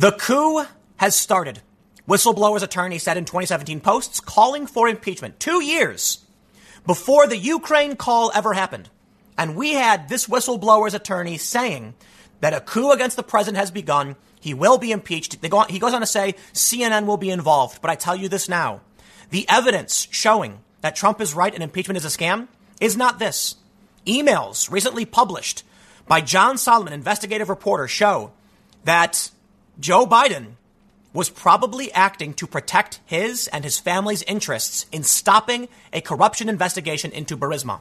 The coup has started. Whistleblower's attorney said in 2017 posts calling for impeachment two years before the Ukraine call ever happened. And we had this whistleblower's attorney saying that a coup against the president has begun. He will be impeached. On, he goes on to say CNN will be involved. But I tell you this now. The evidence showing that Trump is right and impeachment is a scam is not this. Emails recently published by John Solomon, investigative reporter, show that Joe Biden was probably acting to protect his and his family's interests in stopping a corruption investigation into Burisma.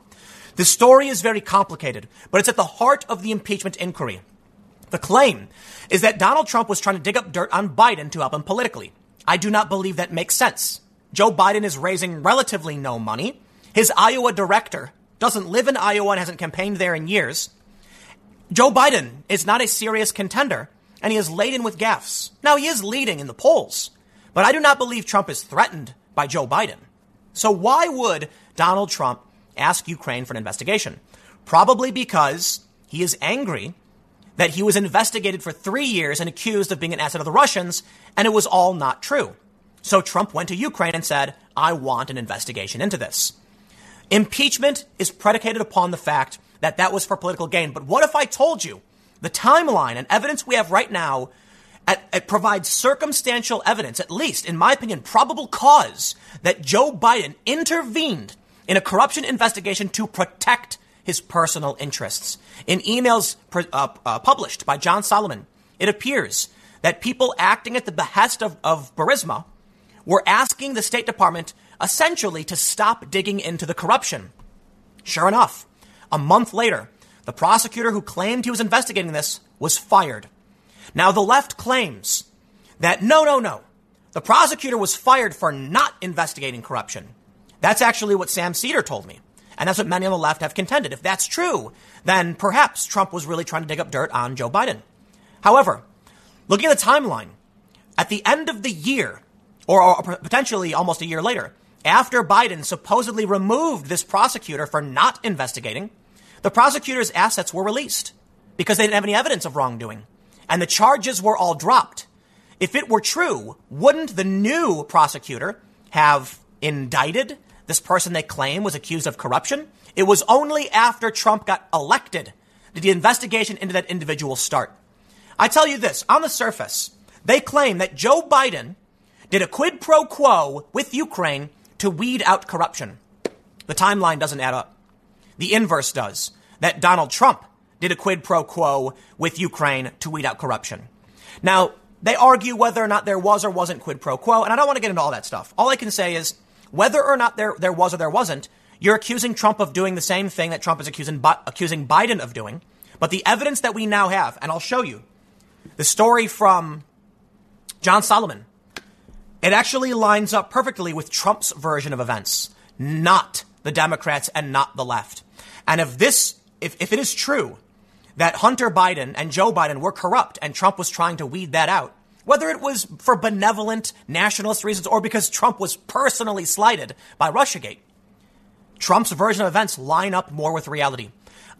The story is very complicated, but it's at the heart of the impeachment inquiry. The claim is that Donald Trump was trying to dig up dirt on Biden to help him politically. I do not believe that makes sense. Joe Biden is raising relatively no money. His Iowa director doesn't live in Iowa and hasn't campaigned there in years. Joe Biden is not a serious contender and he is laden with gaffes. Now, he is leading in the polls, but I do not believe Trump is threatened by Joe Biden. So, why would Donald Trump ask Ukraine for an investigation? Probably because he is angry that he was investigated for three years and accused of being an asset of the Russians, and it was all not true. So, Trump went to Ukraine and said, I want an investigation into this. Impeachment is predicated upon the fact that that was for political gain. But what if I told you the timeline and evidence we have right now at, provides circumstantial evidence, at least, in my opinion, probable cause that Joe Biden intervened in a corruption investigation to protect his personal interests. In emails uh, uh, published by John Solomon, it appears that people acting at the behest of, of Burisma were asking the State Department essentially to stop digging into the corruption. Sure enough, a month later, the prosecutor who claimed he was investigating this was fired. Now, the left claims that no, no, no. The prosecutor was fired for not investigating corruption. That's actually what Sam Seder told me. And that's what many on the left have contended. If that's true, then perhaps Trump was really trying to dig up dirt on Joe Biden. However, looking at the timeline, at the end of the year, or, or potentially almost a year later, after Biden supposedly removed this prosecutor for not investigating, the prosecutor's assets were released because they didn't have any evidence of wrongdoing. And the charges were all dropped. If it were true, wouldn't the new prosecutor have indicted this person they claim was accused of corruption? It was only after Trump got elected did the investigation into that individual start. I tell you this, on the surface, they claim that Joe Biden did a quid pro quo with Ukraine to weed out corruption. The timeline doesn't add up. The inverse does. That Donald Trump did a quid pro quo with Ukraine to weed out corruption. Now, they argue whether or not there was or wasn't quid pro quo, and I don't want to get into all that stuff. All I can say is whether or not there, there was or there wasn't, you're accusing Trump of doing the same thing that Trump is accusing, accusing Biden of doing. But the evidence that we now have, and I'll show you the story from John Solomon, it actually lines up perfectly with Trump's version of events, not the Democrats and not the left. And if this, if, if it is true that Hunter Biden and Joe Biden were corrupt and Trump was trying to weed that out, whether it was for benevolent nationalist reasons or because Trump was personally slighted by Russiagate, Trump's version of events line up more with reality.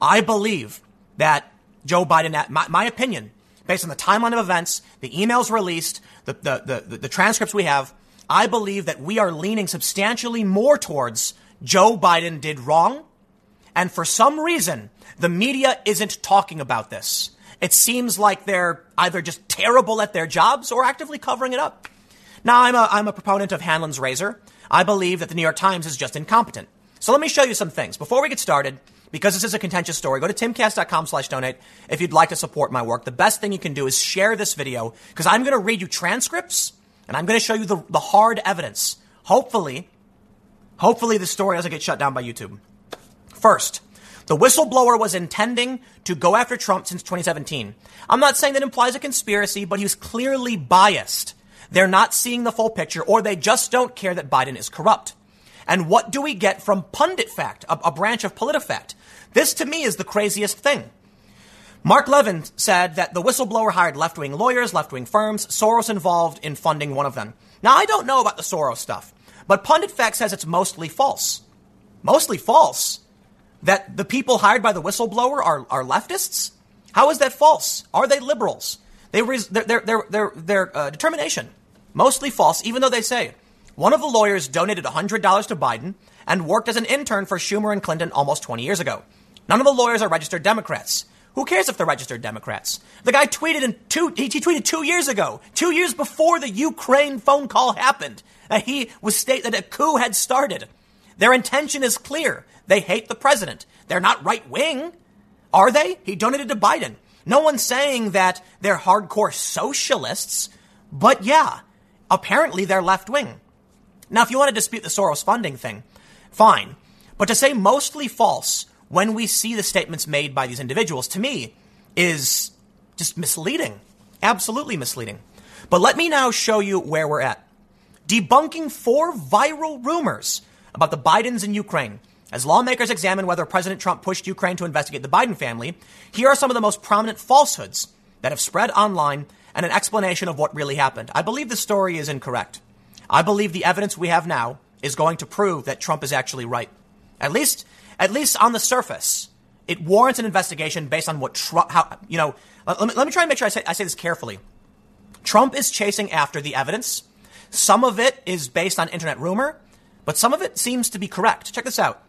I believe that Joe Biden, my, my opinion, based on the timeline of events, the emails released, the, the, the, the transcripts we have, I believe that we are leaning substantially more towards Joe Biden did wrong and for some reason, the media isn't talking about this. It seems like they're either just terrible at their jobs or actively covering it up. Now, I'm a, I'm a proponent of Hanlon's razor. I believe that the New York Times is just incompetent. So let me show you some things. Before we get started, because this is a contentious story, go to timcast.com slash donate if you'd like to support my work. The best thing you can do is share this video because I'm going to read you transcripts and I'm going to show you the, the hard evidence. Hopefully, hopefully the story doesn't get shut down by YouTube. First, the whistleblower was intending to go after Trump since 2017. I'm not saying that implies a conspiracy, but he was clearly biased. They're not seeing the full picture, or they just don't care that Biden is corrupt. And what do we get from PunditFact, a, a branch of PolitiFact? This to me is the craziest thing. Mark Levin said that the whistleblower hired left wing lawyers, left wing firms, Soros involved in funding one of them. Now, I don't know about the Soros stuff, but Pundit Fact says it's mostly false. Mostly false? That the people hired by the whistleblower are, are leftists? How is that false? Are they liberals? they their their their their, their uh, determination mostly false, even though they say one of the lawyers donated $100 to Biden and worked as an intern for Schumer and Clinton almost 20 years ago. None of the lawyers are registered Democrats. Who cares if they're registered Democrats? The guy tweeted in two, he, he tweeted two years ago, two years before the Ukraine phone call happened, that he was state that a coup had started. Their intention is clear. They hate the president. They're not right wing. Are they? He donated to Biden. No one's saying that they're hardcore socialists, but yeah, apparently they're left wing. Now, if you want to dispute the Soros funding thing, fine. But to say mostly false when we see the statements made by these individuals, to me, is just misleading. Absolutely misleading. But let me now show you where we're at. Debunking four viral rumors about the Bidens in Ukraine. As lawmakers examine whether President Trump pushed Ukraine to investigate the Biden family, here are some of the most prominent falsehoods that have spread online and an explanation of what really happened. I believe the story is incorrect. I believe the evidence we have now is going to prove that Trump is actually right. At least, at least on the surface, it warrants an investigation based on what Trump, how, you know, let me, let me try and make sure I say, I say this carefully. Trump is chasing after the evidence. Some of it is based on internet rumor, but some of it seems to be correct. Check this out.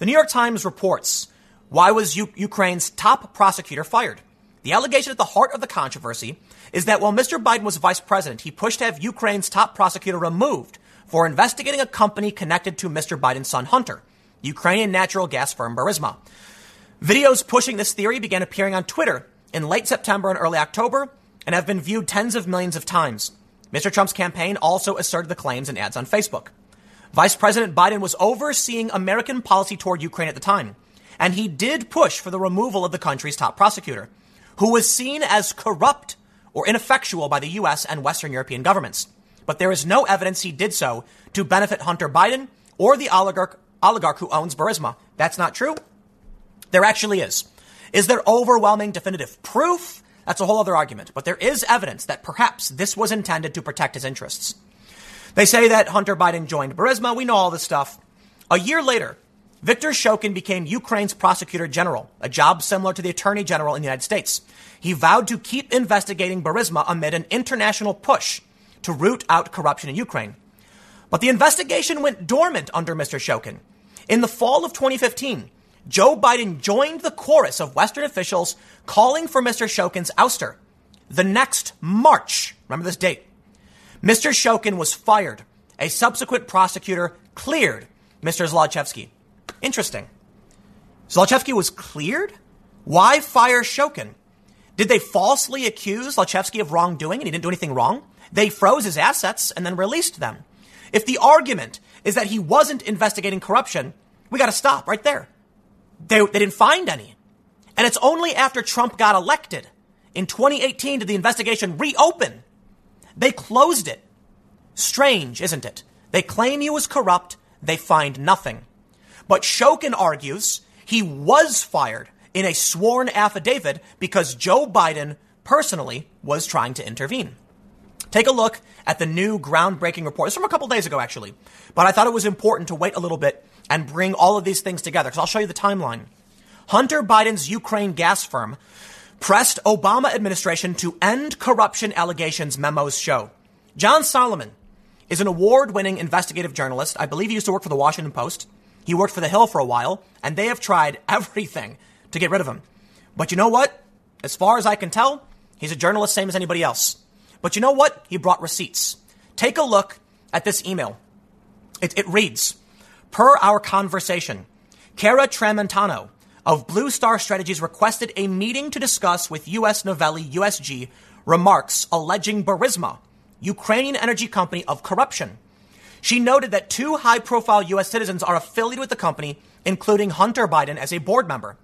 The New York Times reports why was U- Ukraine's top prosecutor fired? The allegation at the heart of the controversy is that while Mr. Biden was vice president, he pushed to have Ukraine's top prosecutor removed for investigating a company connected to Mr. Biden's son Hunter, Ukrainian natural gas firm Burisma. Videos pushing this theory began appearing on Twitter in late September and early October and have been viewed tens of millions of times. Mr. Trump's campaign also asserted the claims in ads on Facebook. Vice President Biden was overseeing American policy toward Ukraine at the time, and he did push for the removal of the country's top prosecutor, who was seen as corrupt or ineffectual by the U.S. and Western European governments. But there is no evidence he did so to benefit Hunter Biden or the oligarch, oligarch who owns Burisma. That's not true. There actually is. Is there overwhelming definitive proof? That's a whole other argument. But there is evidence that perhaps this was intended to protect his interests. They say that Hunter Biden joined Burisma. We know all this stuff. A year later, Viktor Shokin became Ukraine's prosecutor general, a job similar to the attorney general in the United States. He vowed to keep investigating Burisma amid an international push to root out corruption in Ukraine. But the investigation went dormant under Mr. Shokin. In the fall of 2015, Joe Biden joined the chorus of Western officials calling for Mr. Shokin's ouster. The next March, remember this date, Mr. Shokin was fired. A subsequent prosecutor cleared Mr. Zlochevsky. Interesting. Zlochevsky was cleared? Why fire Shokin? Did they falsely accuse Zlochevsky of wrongdoing and he didn't do anything wrong? They froze his assets and then released them. If the argument is that he wasn't investigating corruption, we got to stop right there. They, they didn't find any. And it's only after Trump got elected in 2018 did the investigation reopen. They closed it. Strange, isn't it? They claim he was corrupt. They find nothing. But Shokin argues he was fired in a sworn affidavit because Joe Biden personally was trying to intervene. Take a look at the new groundbreaking report. It's from a couple days ago, actually. But I thought it was important to wait a little bit and bring all of these things together because I'll show you the timeline. Hunter Biden's Ukraine gas firm pressed Obama administration to end corruption allegations, memos show. John Solomon is an award winning investigative journalist. I believe he used to work for the Washington Post. He worked for The Hill for a while, and they have tried everything to get rid of him. But you know what? As far as I can tell, he's a journalist, same as anybody else. But you know what? He brought receipts. Take a look at this email. It, it reads, per our conversation, Cara Tramontano of Blue Star Strategies requested a meeting to discuss with U.S. Novelli USG remarks alleging Burisma, Ukrainian energy company, of corruption. She noted that two high profile U.S. citizens are affiliated with the company, including Hunter Biden as a board member.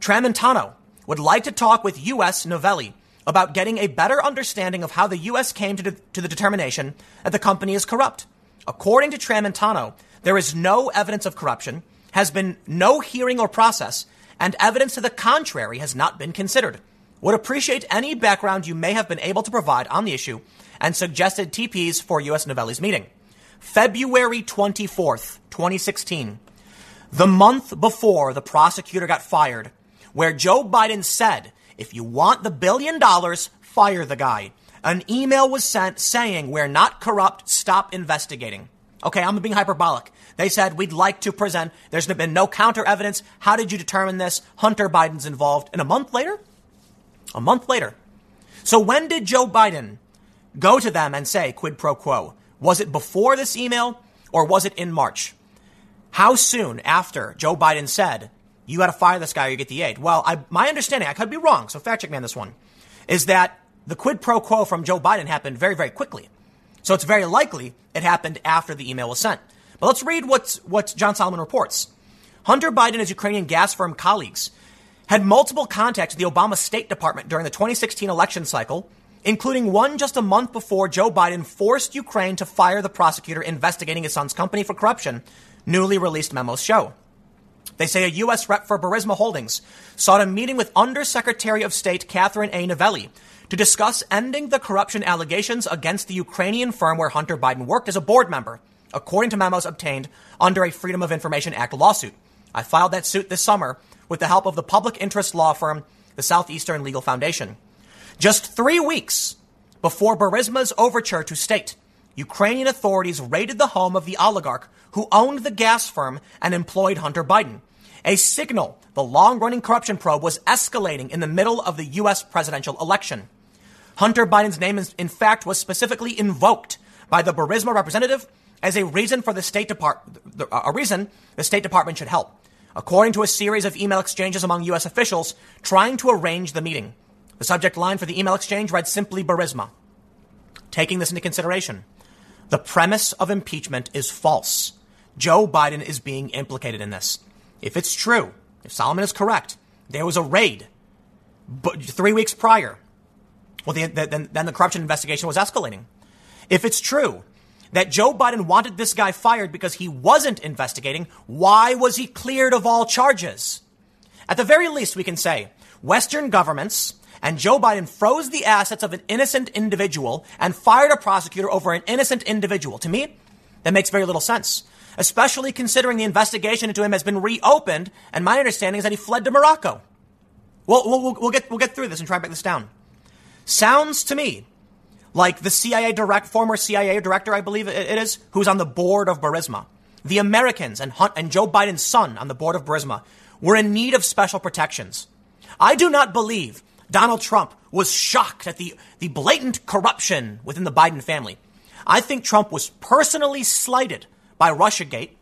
Tramontano would like to talk with U.S. Novelli about getting a better understanding of how the U.S. came to, de- to the determination that the company is corrupt. According to Tramontano, there is no evidence of corruption, has been no hearing or process, and evidence to the contrary has not been considered. Would appreciate any background you may have been able to provide on the issue and suggested TPs for U.S. Novelli's meeting. February 24th, 2016, the month before the prosecutor got fired, where Joe Biden said if you want the billion dollars, fire the guy. An email was sent saying, We're not corrupt, stop investigating. Okay, I'm being hyperbolic. They said, We'd like to present, there's been no counter evidence. How did you determine this? Hunter Biden's involved. And a month later, a month later. So when did Joe Biden go to them and say quid pro quo? Was it before this email or was it in March? How soon after Joe Biden said, you got to fire this guy or you get the aid? Well, I, my understanding, I could be wrong, so fact check me on this one, is that the quid pro quo from Joe Biden happened very, very quickly. So it's very likely it happened after the email was sent. But let's read what, what John Solomon reports. Hunter Biden and his Ukrainian gas firm colleagues had multiple contacts with the Obama State Department during the 2016 election cycle, including one just a month before Joe Biden forced Ukraine to fire the prosecutor investigating his son's company for corruption, newly released memos show. They say a U.S. rep for Burisma Holdings sought a meeting with Undersecretary of State Catherine A. Novelli to discuss ending the corruption allegations against the Ukrainian firm where Hunter Biden worked as a board member, according to memos obtained under a Freedom of Information Act lawsuit. I filed that suit this summer with the help of the public interest law firm, the Southeastern Legal Foundation. Just three weeks before Burisma's overture to state, Ukrainian authorities raided the home of the oligarch who owned the gas firm and employed Hunter Biden. A signal the long running corruption probe was escalating in the middle of the U.S. presidential election. Hunter Biden's name, in fact, was specifically invoked by the Burisma representative as a reason for the State Department, uh, a reason the State Department should help, according to a series of email exchanges among U.S. officials trying to arrange the meeting. The subject line for the email exchange read simply Burisma. Taking this into consideration, the premise of impeachment is false. Joe Biden is being implicated in this. If it's true, if Solomon is correct, there was a raid three weeks prior. Well, the, the, then, then the corruption investigation was escalating. If it's true that Joe Biden wanted this guy fired because he wasn't investigating, why was he cleared of all charges? At the very least, we can say Western governments and Joe Biden froze the assets of an innocent individual and fired a prosecutor over an innocent individual. To me, that makes very little sense, especially considering the investigation into him has been reopened, and my understanding is that he fled to Morocco. Well, we'll, we'll, get, we'll get through this and try and break this down. Sounds to me like the CIA direct, former CIA director, I believe it is, who's on the board of Burisma. The Americans and, Hunt, and Joe Biden's son on the board of Burisma were in need of special protections. I do not believe Donald Trump was shocked at the, the blatant corruption within the Biden family. I think Trump was personally slighted by Russiagate.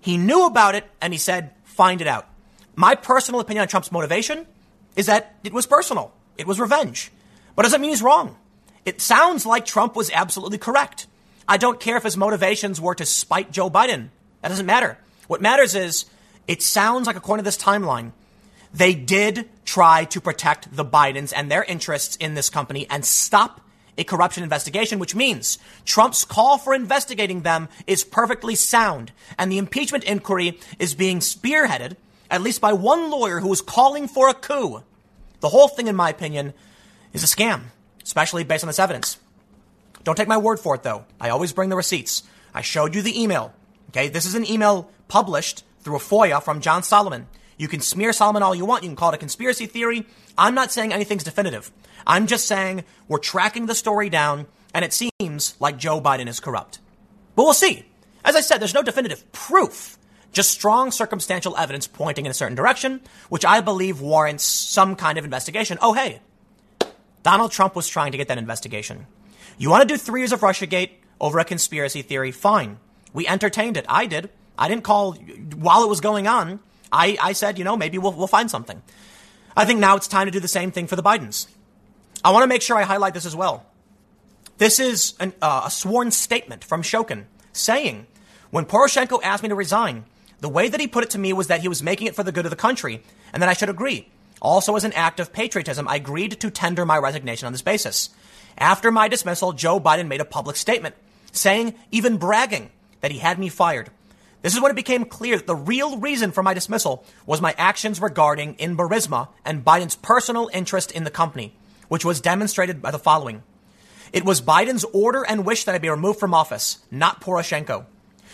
He knew about it and he said, find it out. My personal opinion on Trump's motivation is that it was personal. It was revenge. But doesn't mean he's wrong. It sounds like Trump was absolutely correct. I don't care if his motivations were to spite Joe Biden. That doesn't matter. What matters is it sounds like, according to this timeline, they did try to protect the Bidens and their interests in this company and stop a corruption investigation, which means Trump's call for investigating them is perfectly sound. And the impeachment inquiry is being spearheaded, at least by one lawyer who is calling for a coup. The whole thing, in my opinion, is a scam, especially based on this evidence. Don't take my word for it, though. I always bring the receipts. I showed you the email. Okay, this is an email published through a FOIA from John Solomon. You can smear Solomon all you want. You can call it a conspiracy theory. I'm not saying anything's definitive. I'm just saying we're tracking the story down, and it seems like Joe Biden is corrupt. But we'll see. As I said, there's no definitive proof, just strong circumstantial evidence pointing in a certain direction, which I believe warrants some kind of investigation. Oh, hey, Donald Trump was trying to get that investigation. You want to do three years of Russiagate over a conspiracy theory? Fine. We entertained it. I did. I didn't call while it was going on. I, I said, you know, maybe we'll, we'll find something. I think now it's time to do the same thing for the Bidens. I want to make sure I highlight this as well. This is an, uh, a sworn statement from Shokin saying, when Poroshenko asked me to resign, the way that he put it to me was that he was making it for the good of the country and that I should agree. Also, as an act of patriotism, I agreed to tender my resignation on this basis. After my dismissal, Joe Biden made a public statement saying, even bragging, that he had me fired. This is when it became clear that the real reason for my dismissal was my actions regarding in Burisma and Biden's personal interest in the company, which was demonstrated by the following. It was Biden's order and wish that I be removed from office, not Poroshenko.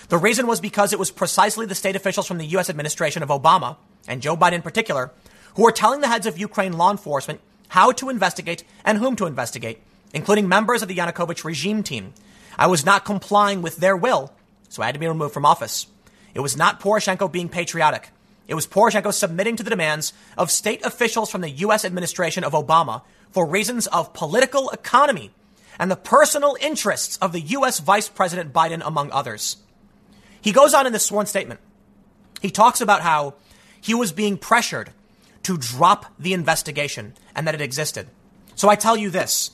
The reason was because it was precisely the state officials from the U.S. administration of Obama, and Joe Biden in particular, who were telling the heads of Ukraine law enforcement how to investigate and whom to investigate, including members of the Yanukovych regime team. I was not complying with their will, so I had to be removed from office. It was not Poroshenko being patriotic. It was Poroshenko submitting to the demands of state officials from the U.S. administration of Obama for reasons of political economy and the personal interests of the U.S. Vice President Biden, among others. He goes on in this sworn statement. He talks about how he was being pressured to drop the investigation and that it existed. So I tell you this.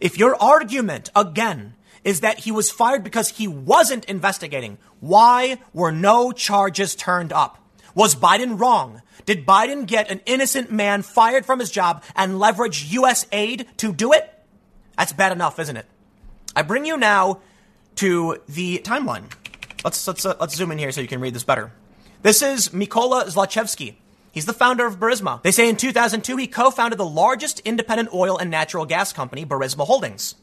If your argument, again, is that he was fired because he wasn't investigating, why were no charges turned up? Was Biden wrong? Did Biden get an innocent man fired from his job and leverage U.S. aid to do it? That's bad enough, isn't it? I bring you now to the timeline. Let's let's uh, let's zoom in here so you can read this better. This is Mykola Zlochevsky. He's the founder of Burisma. They say in 2002 he co-founded the largest independent oil and natural gas company, Burisma Holdings.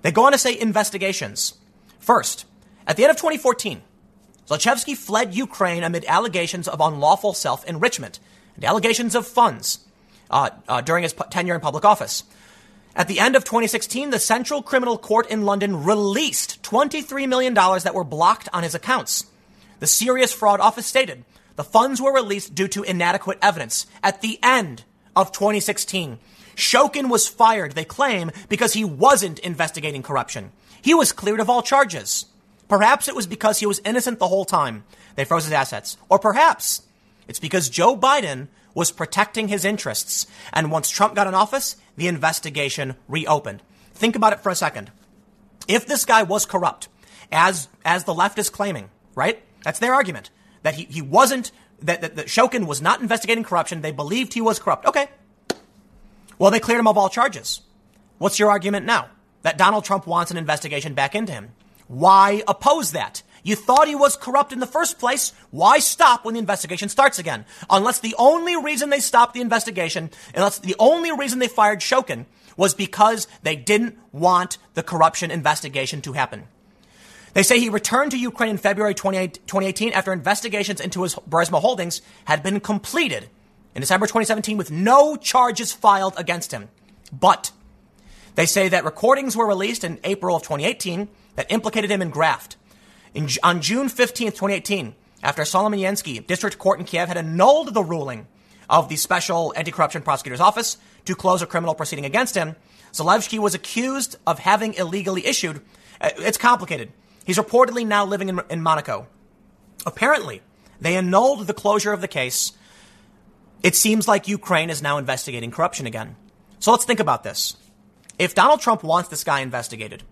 They go on to say investigations. First, at the end of 2014, Zlochevsky fled Ukraine amid allegations of unlawful self enrichment and allegations of funds uh, uh, during his tenure in public office. At the end of 2016, the Central Criminal Court in London released $23 million that were blocked on his accounts. The Serious Fraud Office stated the funds were released due to inadequate evidence. At the end of 2016, Shokin was fired, they claim, because he wasn't investigating corruption. He was cleared of all charges. Perhaps it was because he was innocent the whole time. They froze his assets. Or perhaps it's because Joe Biden was protecting his interests. And once Trump got in office, the investigation reopened. Think about it for a second. If this guy was corrupt, as, as the left is claiming, right? That's their argument. That he, he wasn't, that, that, that Shokin was not investigating corruption. They believed he was corrupt. Okay. Well, they cleared him of all charges. What's your argument now? That Donald Trump wants an investigation back into him. Why oppose that? You thought he was corrupt in the first place. Why stop when the investigation starts again? Unless the only reason they stopped the investigation, unless the only reason they fired Shokin was because they didn't want the corruption investigation to happen. They say he returned to Ukraine in February 2018 after investigations into his Burisma holdings had been completed in December 2017 with no charges filed against him. But they say that recordings were released in April of 2018 that implicated him in graft. In, on June 15, 2018, after Solomianskyi District Court in Kiev had annulled the ruling of the Special Anti-Corruption Prosecutor's Office to close a criminal proceeding against him, Zlochevsky was accused of having illegally issued. Uh, it's complicated. He's reportedly now living in, in Monaco. Apparently, they annulled the closure of the case. It seems like Ukraine is now investigating corruption again. So let's think about this. If Donald Trump wants this guy investigated,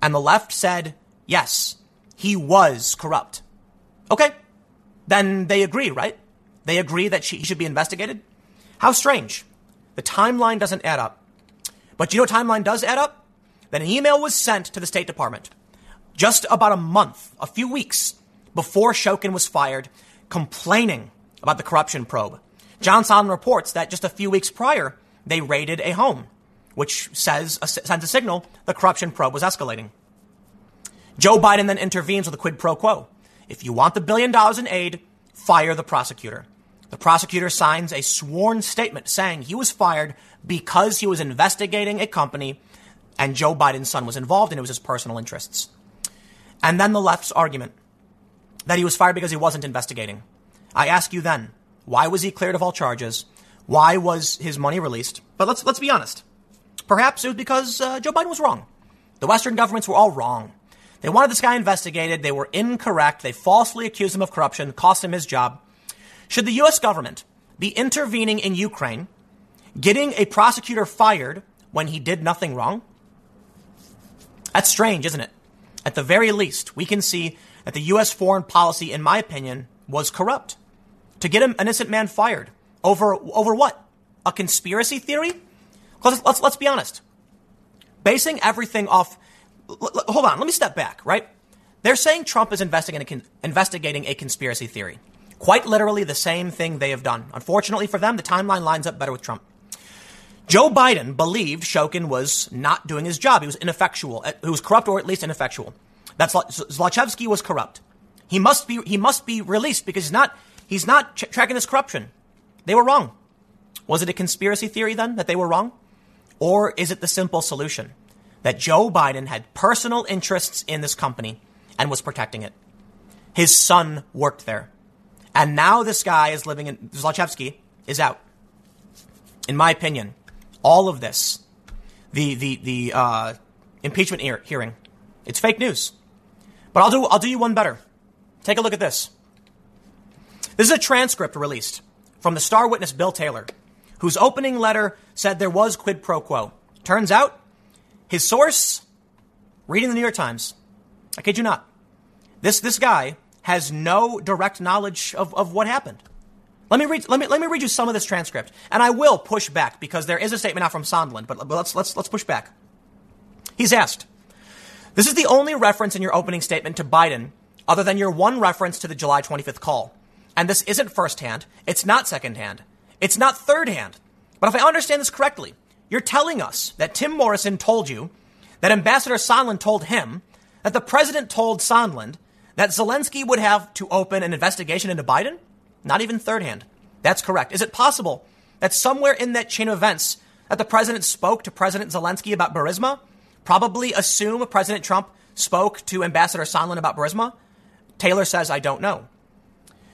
and the left said, yes, he was corrupt. Okay. Then they agree, right? They agree that he should be investigated. How strange. The timeline doesn't add up. But you know timeline does add up? That an email was sent to the State Department just about a month, a few weeks before Shokin was fired, complaining about the corruption probe. John Solomon reports that just a few weeks prior, they raided a home which says uh, sends a signal the corruption probe was escalating. Joe Biden then intervenes with a quid pro quo. If you want the billion dollars in aid, fire the prosecutor. The prosecutor signs a sworn statement saying he was fired because he was investigating a company and Joe Biden's son was involved and it was his personal interests. And then the left's argument that he was fired because he wasn't investigating. I ask you then, why was he cleared of all charges? Why was his money released? But let's let's be honest. Perhaps it was because uh, Joe Biden was wrong. The Western governments were all wrong. They wanted this guy investigated. They were incorrect. They falsely accused him of corruption, cost him his job. Should the U.S. government be intervening in Ukraine, getting a prosecutor fired when he did nothing wrong? That's strange, isn't it? At the very least, we can see that the U.S. foreign policy, in my opinion, was corrupt. To get an innocent man fired over, over what? A conspiracy theory? Let's, let's, let's be honest. Basing everything off, l- l- hold on, let me step back, right? They're saying Trump is investigating a, investigating a conspiracy theory. Quite literally the same thing they have done. Unfortunately for them, the timeline lines up better with Trump. Joe Biden believed Shokin was not doing his job. He was ineffectual. Uh, he was corrupt or at least ineffectual. That's Zlochevsky was corrupt. He must be he must be released because he's not he's not ch- tracking this corruption. They were wrong. Was it a conspiracy theory then that they were wrong? Or is it the simple solution that Joe Biden had personal interests in this company and was protecting it? His son worked there. And now this guy is living in, Zlochevsky is out. In my opinion, all of this, the, the, the, uh, impeachment hearing, it's fake news. But I'll do, I'll do you one better. Take a look at this. This is a transcript released from the star witness Bill Taylor, whose opening letter said there was quid pro quo. Turns out, his source, reading the New York Times, I kid you not, this, this guy has no direct knowledge of, of what happened. Let me read. Let me let me read you some of this transcript, and I will push back because there is a statement out from Sondland. But, but let's let's let's push back. He's asked. This is the only reference in your opening statement to Biden, other than your one reference to the July 25th call. And this isn't firsthand. It's not secondhand. It's not thirdhand. But if I understand this correctly, you're telling us that Tim Morrison told you that Ambassador Sondland told him that the president told Sondland that Zelensky would have to open an investigation into Biden? Not even third hand. That's correct. Is it possible that somewhere in that chain of events that the president spoke to President Zelensky about Burisma? Probably assume President Trump spoke to Ambassador Sondland about Burisma? Taylor says, I don't know.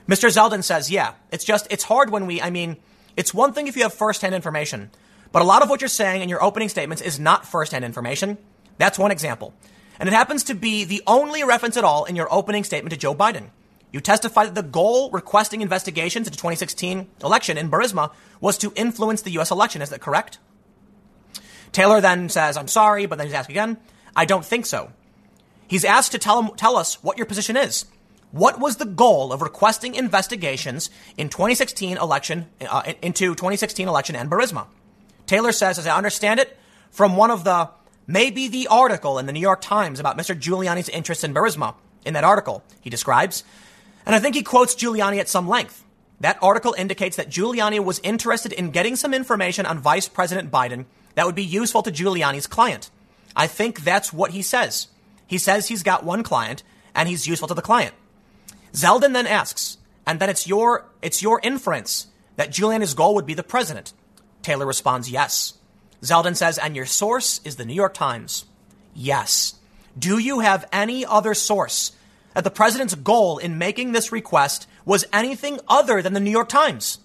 Mr. Zeldin says, yeah, it's just, it's hard when we, I mean, it's one thing if you have firsthand information, but a lot of what you're saying in your opening statements is not firsthand information. That's one example. And it happens to be the only reference at all in your opening statement to Joe Biden. You testified that the goal requesting investigations into 2016 election in Burisma was to influence the U.S. election. Is that correct? Taylor then says, I'm sorry, but then he's asked again. I don't think so. He's asked to tell, him, tell us what your position is. What was the goal of requesting investigations in 2016 election, uh, into 2016 election and Burisma? Taylor says, as I understand it, from one of the, maybe the article in the New York Times about Mr. Giuliani's interest in Burisma. In that article, he describes, and I think he quotes Giuliani at some length. That article indicates that Giuliani was interested in getting some information on Vice President Biden that would be useful to Giuliani's client. I think that's what he says. He says he's got one client and he's useful to the client. Zeldin then asks, and then it's your, it's your inference that Giuliani's goal would be the president. Taylor responds, yes. Zeldin says, and your source is the New York Times. Yes. Do you have any other source that the president's goal in making this request was anything other than the New York Times.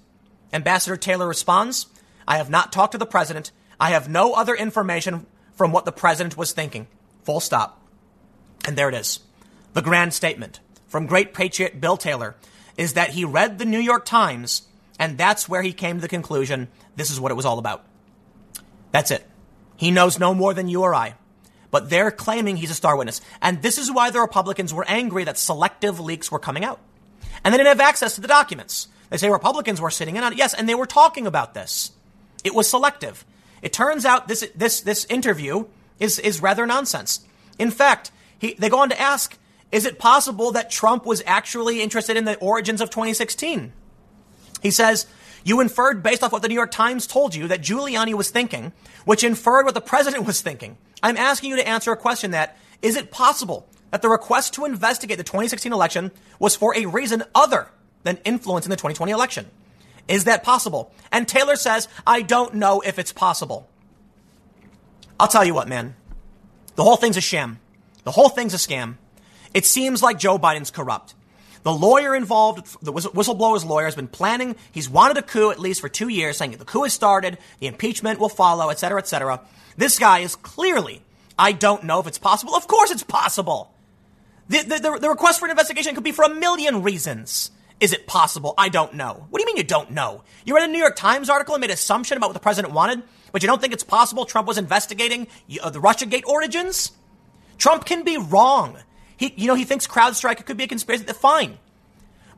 Ambassador Taylor responds, I have not talked to the president. I have no other information from what the president was thinking. Full stop. And there it is. The grand statement from great patriot Bill Taylor is that he read the New York Times and that's where he came to the conclusion this is what it was all about. That's it. He knows no more than you or I but they're claiming he's a star witness. And this is why the Republicans were angry that selective leaks were coming out. And they didn't have access to the documents. They say Republicans were sitting in on it. Yes, and they were talking about this. It was selective. It turns out this, this, this interview is, is rather nonsense. In fact, he, they go on to ask, is it possible that Trump was actually interested in the origins of 2016? He says, you inferred based off what the New York Times told you that Giuliani was thinking, which inferred what the president was thinking. I'm asking you to answer a question that is it possible that the request to investigate the 2016 election was for a reason other than influence in the 2020 election? Is that possible? And Taylor says, I don't know if it's possible. I'll tell you what, man. The whole thing's a sham. The whole thing's a scam. It seems like Joe Biden's corrupt. The lawyer involved, the whistleblower's lawyer, has been planning. He's wanted a coup at least for two years, saying the coup has started, the impeachment will follow, et cetera, et cetera. This guy is clearly, I don't know if it's possible. Of course it's possible. The, the, the, the request for an investigation could be for a million reasons. Is it possible? I don't know. What do you mean you don't know? You read a New York Times article and made an assumption about what the president wanted, but you don't think it's possible Trump was investigating uh, the Russiagate origins? Trump can be wrong. He, you know, he thinks CrowdStrike could be a conspiracy. Fine.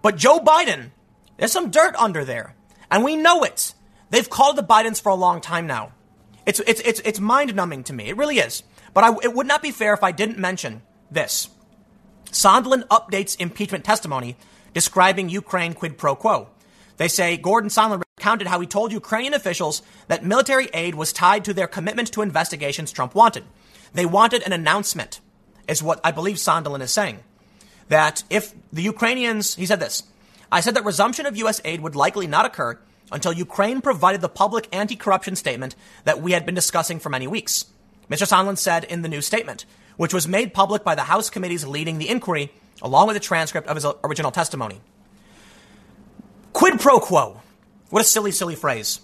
But Joe Biden, there's some dirt under there. And we know it. They've called the Bidens for a long time now. It's, it's, it's, it's mind numbing to me. It really is. But I, it would not be fair if I didn't mention this. Sondland updates impeachment testimony describing Ukraine quid pro quo. They say Gordon Sondland recounted how he told Ukrainian officials that military aid was tied to their commitment to investigations Trump wanted. They wanted an announcement is what I believe Sondland is saying. That if the Ukrainians, he said this, I said that resumption of U.S. aid would likely not occur until Ukraine provided the public anti corruption statement that we had been discussing for many weeks. Mr. Sondland said in the new statement, which was made public by the House committees leading the inquiry, along with a transcript of his original testimony. Quid pro quo. What a silly, silly phrase.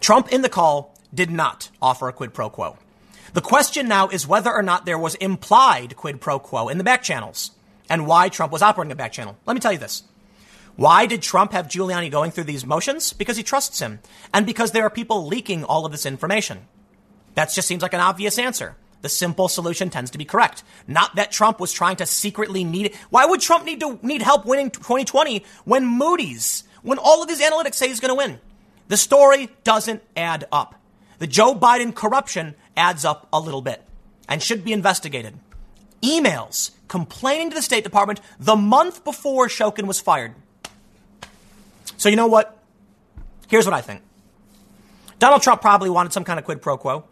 Trump in the call did not offer a quid pro quo. The question now is whether or not there was implied quid pro quo in the back channels and why Trump was operating a back channel. Let me tell you this. Why did Trump have Giuliani going through these motions? Because he trusts him and because there are people leaking all of this information. That just seems like an obvious answer. The simple solution tends to be correct. Not that Trump was trying to secretly need. Why would Trump need to need help winning 2020 when Moody's, when all of his analytics say he's going to win? The story doesn't add up. The Joe Biden corruption adds up a little bit and should be investigated. Emails complaining to the State Department the month before Shokin was fired. So, you know what? Here's what I think Donald Trump probably wanted some kind of quid pro quo.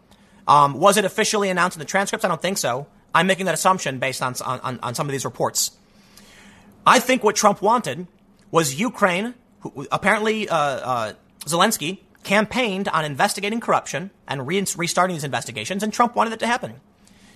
Um, was it officially announced in the transcripts? I don't think so. I'm making that assumption based on, on, on some of these reports. I think what Trump wanted was Ukraine, who, apparently uh, uh, Zelensky, campaigned on investigating corruption and re- restarting these investigations, and Trump wanted it to happen.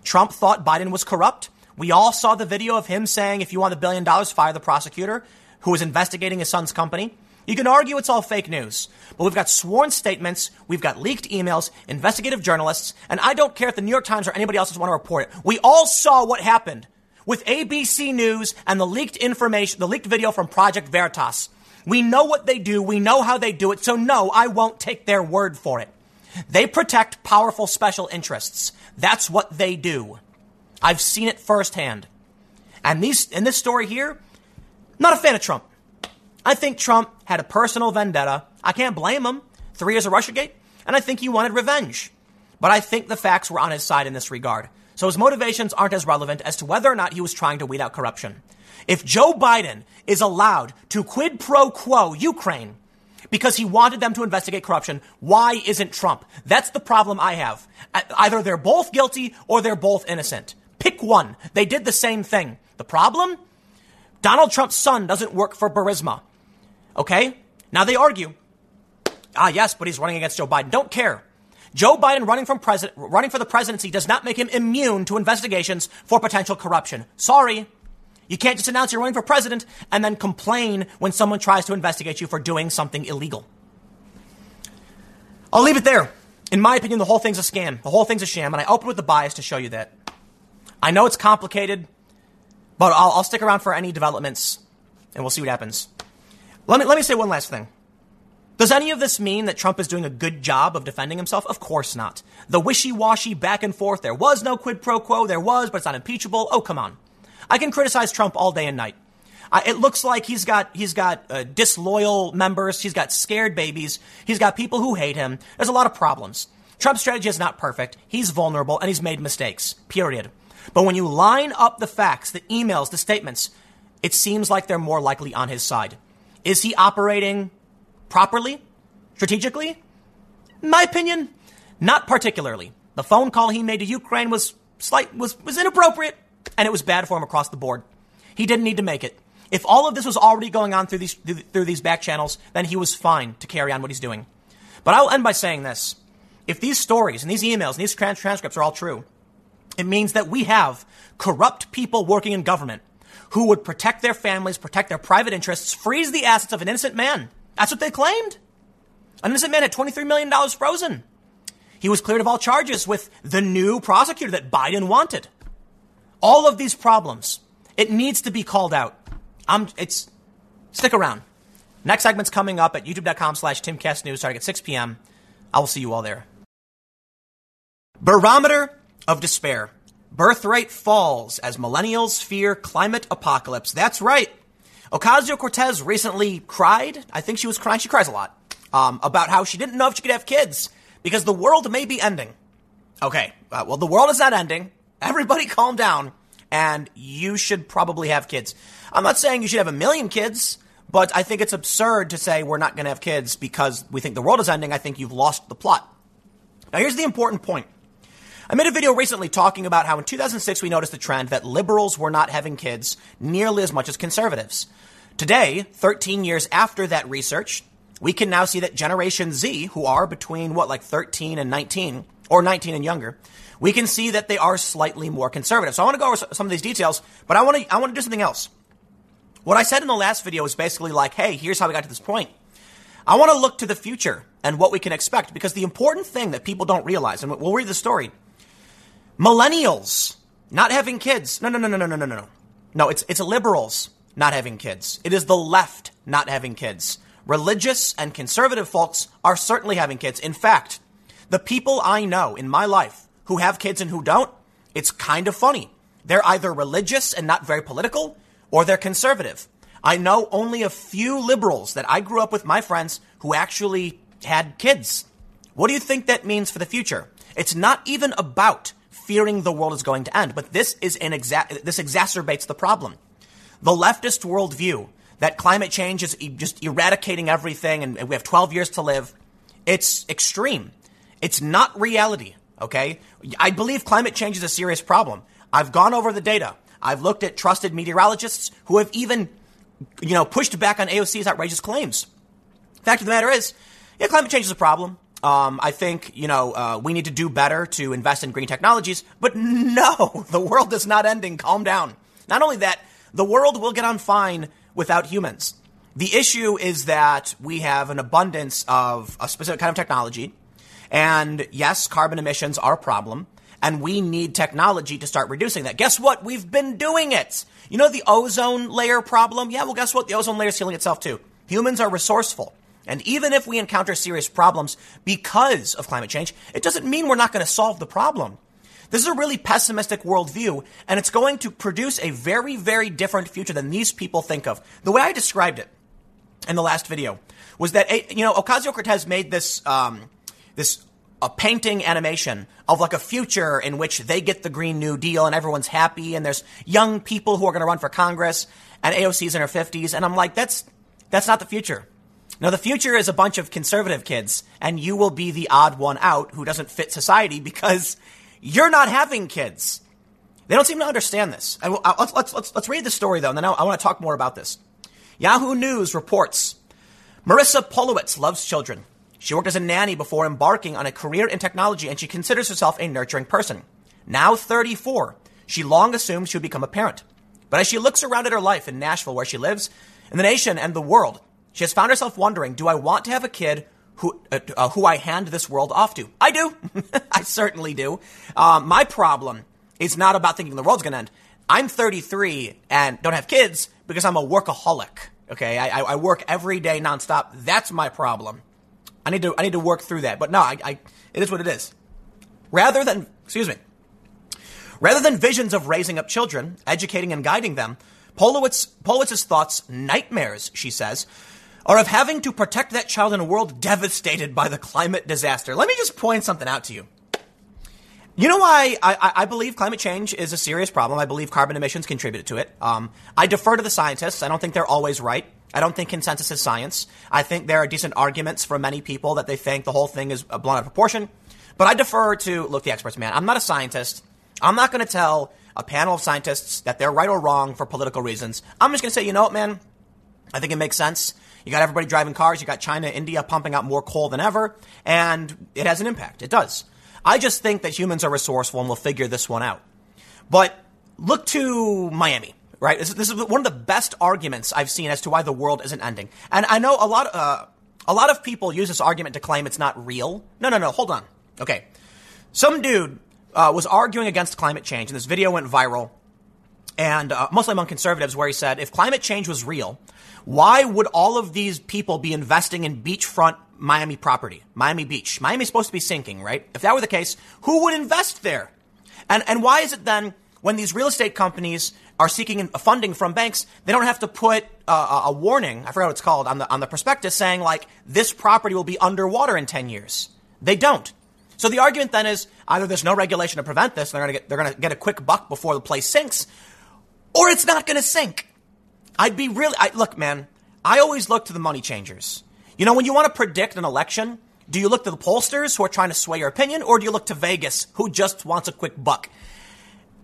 Trump thought Biden was corrupt. We all saw the video of him saying, if you want the billion dollars, fire the prosecutor who was investigating his son's company. You can argue it's all fake news, but we've got sworn statements, we've got leaked emails, investigative journalists, and I don't care if the New York Times or anybody else want to report it. We all saw what happened with ABC News and the leaked information, the leaked video from Project Veritas. We know what they do. We know how they do it. So no, I won't take their word for it. They protect powerful special interests. That's what they do. I've seen it firsthand. And these, in this story here, not a fan of Trump. I think Trump had a personal vendetta. I can't blame him. Three years of Russiagate. And I think he wanted revenge. But I think the facts were on his side in this regard. So his motivations aren't as relevant as to whether or not he was trying to weed out corruption. If Joe Biden is allowed to quid pro quo Ukraine because he wanted them to investigate corruption, why isn't Trump? That's the problem I have. Either they're both guilty or they're both innocent. Pick one. They did the same thing. The problem? Donald Trump's son doesn't work for Burisma. Okay? Now they argue. Ah, yes, but he's running against Joe Biden. Don't care. Joe Biden running from president, running for the presidency does not make him immune to investigations for potential corruption. Sorry. You can't just announce you're running for president and then complain when someone tries to investigate you for doing something illegal. I'll leave it there. In my opinion, the whole thing's a scam. The whole thing's a sham, and I open with the bias to show you that. I know it's complicated, but I'll, I'll stick around for any developments, and we'll see what happens. Let me, let me say one last thing. Does any of this mean that Trump is doing a good job of defending himself? Of course not. The wishy washy back and forth, there was no quid pro quo, there was, but it's not impeachable. Oh, come on. I can criticize Trump all day and night. Uh, it looks like he's got he's got uh, disloyal members. He's got scared babies. He's got people who hate him. There's a lot of problems. Trump's strategy is not perfect. He's vulnerable and he's made mistakes. Period. But when you line up the facts, the emails, the statements, it seems like they're more likely on his side. Is he operating properly, strategically? In my opinion, not particularly. The phone call he made to Ukraine was slight was was inappropriate and it was bad for him across the board. He didn't need to make it. If all of this was already going on through these through these back channels, then he was fine to carry on what he's doing. But I'll end by saying this: if these stories and these emails and these trans- transcripts are all true, it means that we have corrupt people working in government who would protect their families, protect their private interests, freeze the assets of an innocent man. That's what they claimed. An innocent man had $23 million frozen. He was cleared of all charges with the new prosecutor that Biden wanted. All of these problems, it needs to be called out. I'm, it's, stick around. Next segment's coming up at youtube.com slash timcastnews starting at 6 p.m. I will see you all there. Barometer of despair. Birth rate falls as millennials fear climate apocalypse. That's right. Ocasio Cortez recently cried. I think she was crying. She cries a lot um, about how she didn't know if she could have kids because the world may be ending. Okay, uh, well, the world is not ending. Everybody calm down. And you should probably have kids. I'm not saying you should have a million kids, but I think it's absurd to say we're not going to have kids because we think the world is ending. I think you've lost the plot. Now, here's the important point. I made a video recently talking about how in 2006 we noticed the trend that liberals were not having kids nearly as much as conservatives. Today, 13 years after that research, we can now see that Generation Z, who are between what, like 13 and 19, or 19 and younger, we can see that they are slightly more conservative. So I want to go over some of these details, but I want to I want to do something else. What I said in the last video was basically like, hey, here's how we got to this point. I want to look to the future and what we can expect because the important thing that people don't realize, and we'll read the story. Millennials not having kids. No, no, no, no, no, no, no, no. No, it's it's liberals not having kids. It is the left not having kids. Religious and conservative folks are certainly having kids. In fact, the people I know in my life who have kids and who don't, it's kind of funny. They're either religious and not very political, or they're conservative. I know only a few liberals that I grew up with, my friends, who actually had kids. What do you think that means for the future? It's not even about fearing the world is going to end, but this is an exa- this exacerbates the problem. The leftist worldview that climate change is just eradicating everything and we have 12 years to live, it's extreme. It's not reality, okay? I believe climate change is a serious problem. I've gone over the data. I've looked at trusted meteorologists who have even, you know, pushed back on AOC's outrageous claims. Fact of the matter is, yeah, climate change is a problem. Um, I think, you know, uh, we need to do better to invest in green technologies, but no, the world is not ending. Calm down. Not only that, the world will get on fine without humans. The issue is that we have an abundance of a specific kind of technology. And yes, carbon emissions are a problem. And we need technology to start reducing that. Guess what? We've been doing it. You know the ozone layer problem? Yeah, well, guess what? The ozone layer is healing itself too. Humans are resourceful. And even if we encounter serious problems because of climate change, it doesn't mean we're not going to solve the problem. This is a really pessimistic worldview, and it's going to produce a very, very different future than these people think of. The way I described it in the last video was that, eh, you know, Ocasio Cortez made this, um, this a painting animation of like a future in which they get the Green New Deal and everyone's happy and there's young people who are going to run for Congress and AOC's in her 50s. And I'm like, that's, that's not the future. No, the future is a bunch of conservative kids and you will be the odd one out who doesn't fit society because you're not having kids. They don't seem to understand this. And let's, let's, let's, let's read the story, though, and then I, I want to talk more about this. Yahoo News reports Marissa Polowitz loves children. She worked as a nanny before embarking on a career in technology, and she considers herself a nurturing person. Now 34, she long assumed she would become a parent. But as she looks around at her life in Nashville, where she lives, in the nation and the world, she has found herself wondering do I want to have a kid who, uh, uh, who I hand this world off to. I do. I certainly do. Uh, my problem is not about thinking the world's going to end. I'm 33 and don't have kids because I'm a workaholic. Okay, I, I work every day nonstop. That's my problem. I need to I need to work through that. But no, I, I it is what it is. Rather than excuse me, rather than visions of raising up children, educating and guiding them, Polowitz, Polowitz's thoughts nightmares. She says or of having to protect that child in a world devastated by the climate disaster. Let me just point something out to you. You know why I, I, believe climate change is a serious problem. I believe carbon emissions contribute to it. Um, I defer to the scientists. I don't think they're always right. I don't think consensus is science. I think there are decent arguments for many people that they think the whole thing is a blown out of proportion. But I defer to, look, the experts, man. I'm not a scientist. I'm not going to tell a panel of scientists that they're right or wrong for political reasons. I'm just going to say, you know what, man? I think it makes sense. You got everybody driving cars. You got China, India pumping out more coal than ever. And it has an impact. It does. I just think that humans are resourceful and will figure this one out. But look to Miami, right? This, is one of the best arguments I've seen as to why the world isn't ending. And I know a lot, uh, a lot of people use this argument to claim it's not real. No, no, no. Hold on. Okay. Some dude uh, was arguing against climate change, and this video went viral, and uh, mostly among conservatives, where he said if climate change was real, why would all of these people be investing in beachfront Miami property, Miami Beach? Miami's supposed to be sinking, right? If that were the case, who would invest there? And, and why is it then when these real estate companies are seeking funding from banks, they don't have to put uh, a warning, I forgot what it's called, on the, on the prospectus saying like, this property will be underwater in 10 years. They don't. So the argument then is either there's no regulation to prevent this, they're going to get, they're going to get a quick buck before the place sinks, or it's not going to sink. I'd be really, I, look, man, I always look to the money changers. You know, when you want to predict an election, do you look to the pollsters who are trying to sway your opinion, or do you look to Vegas who just wants a quick buck?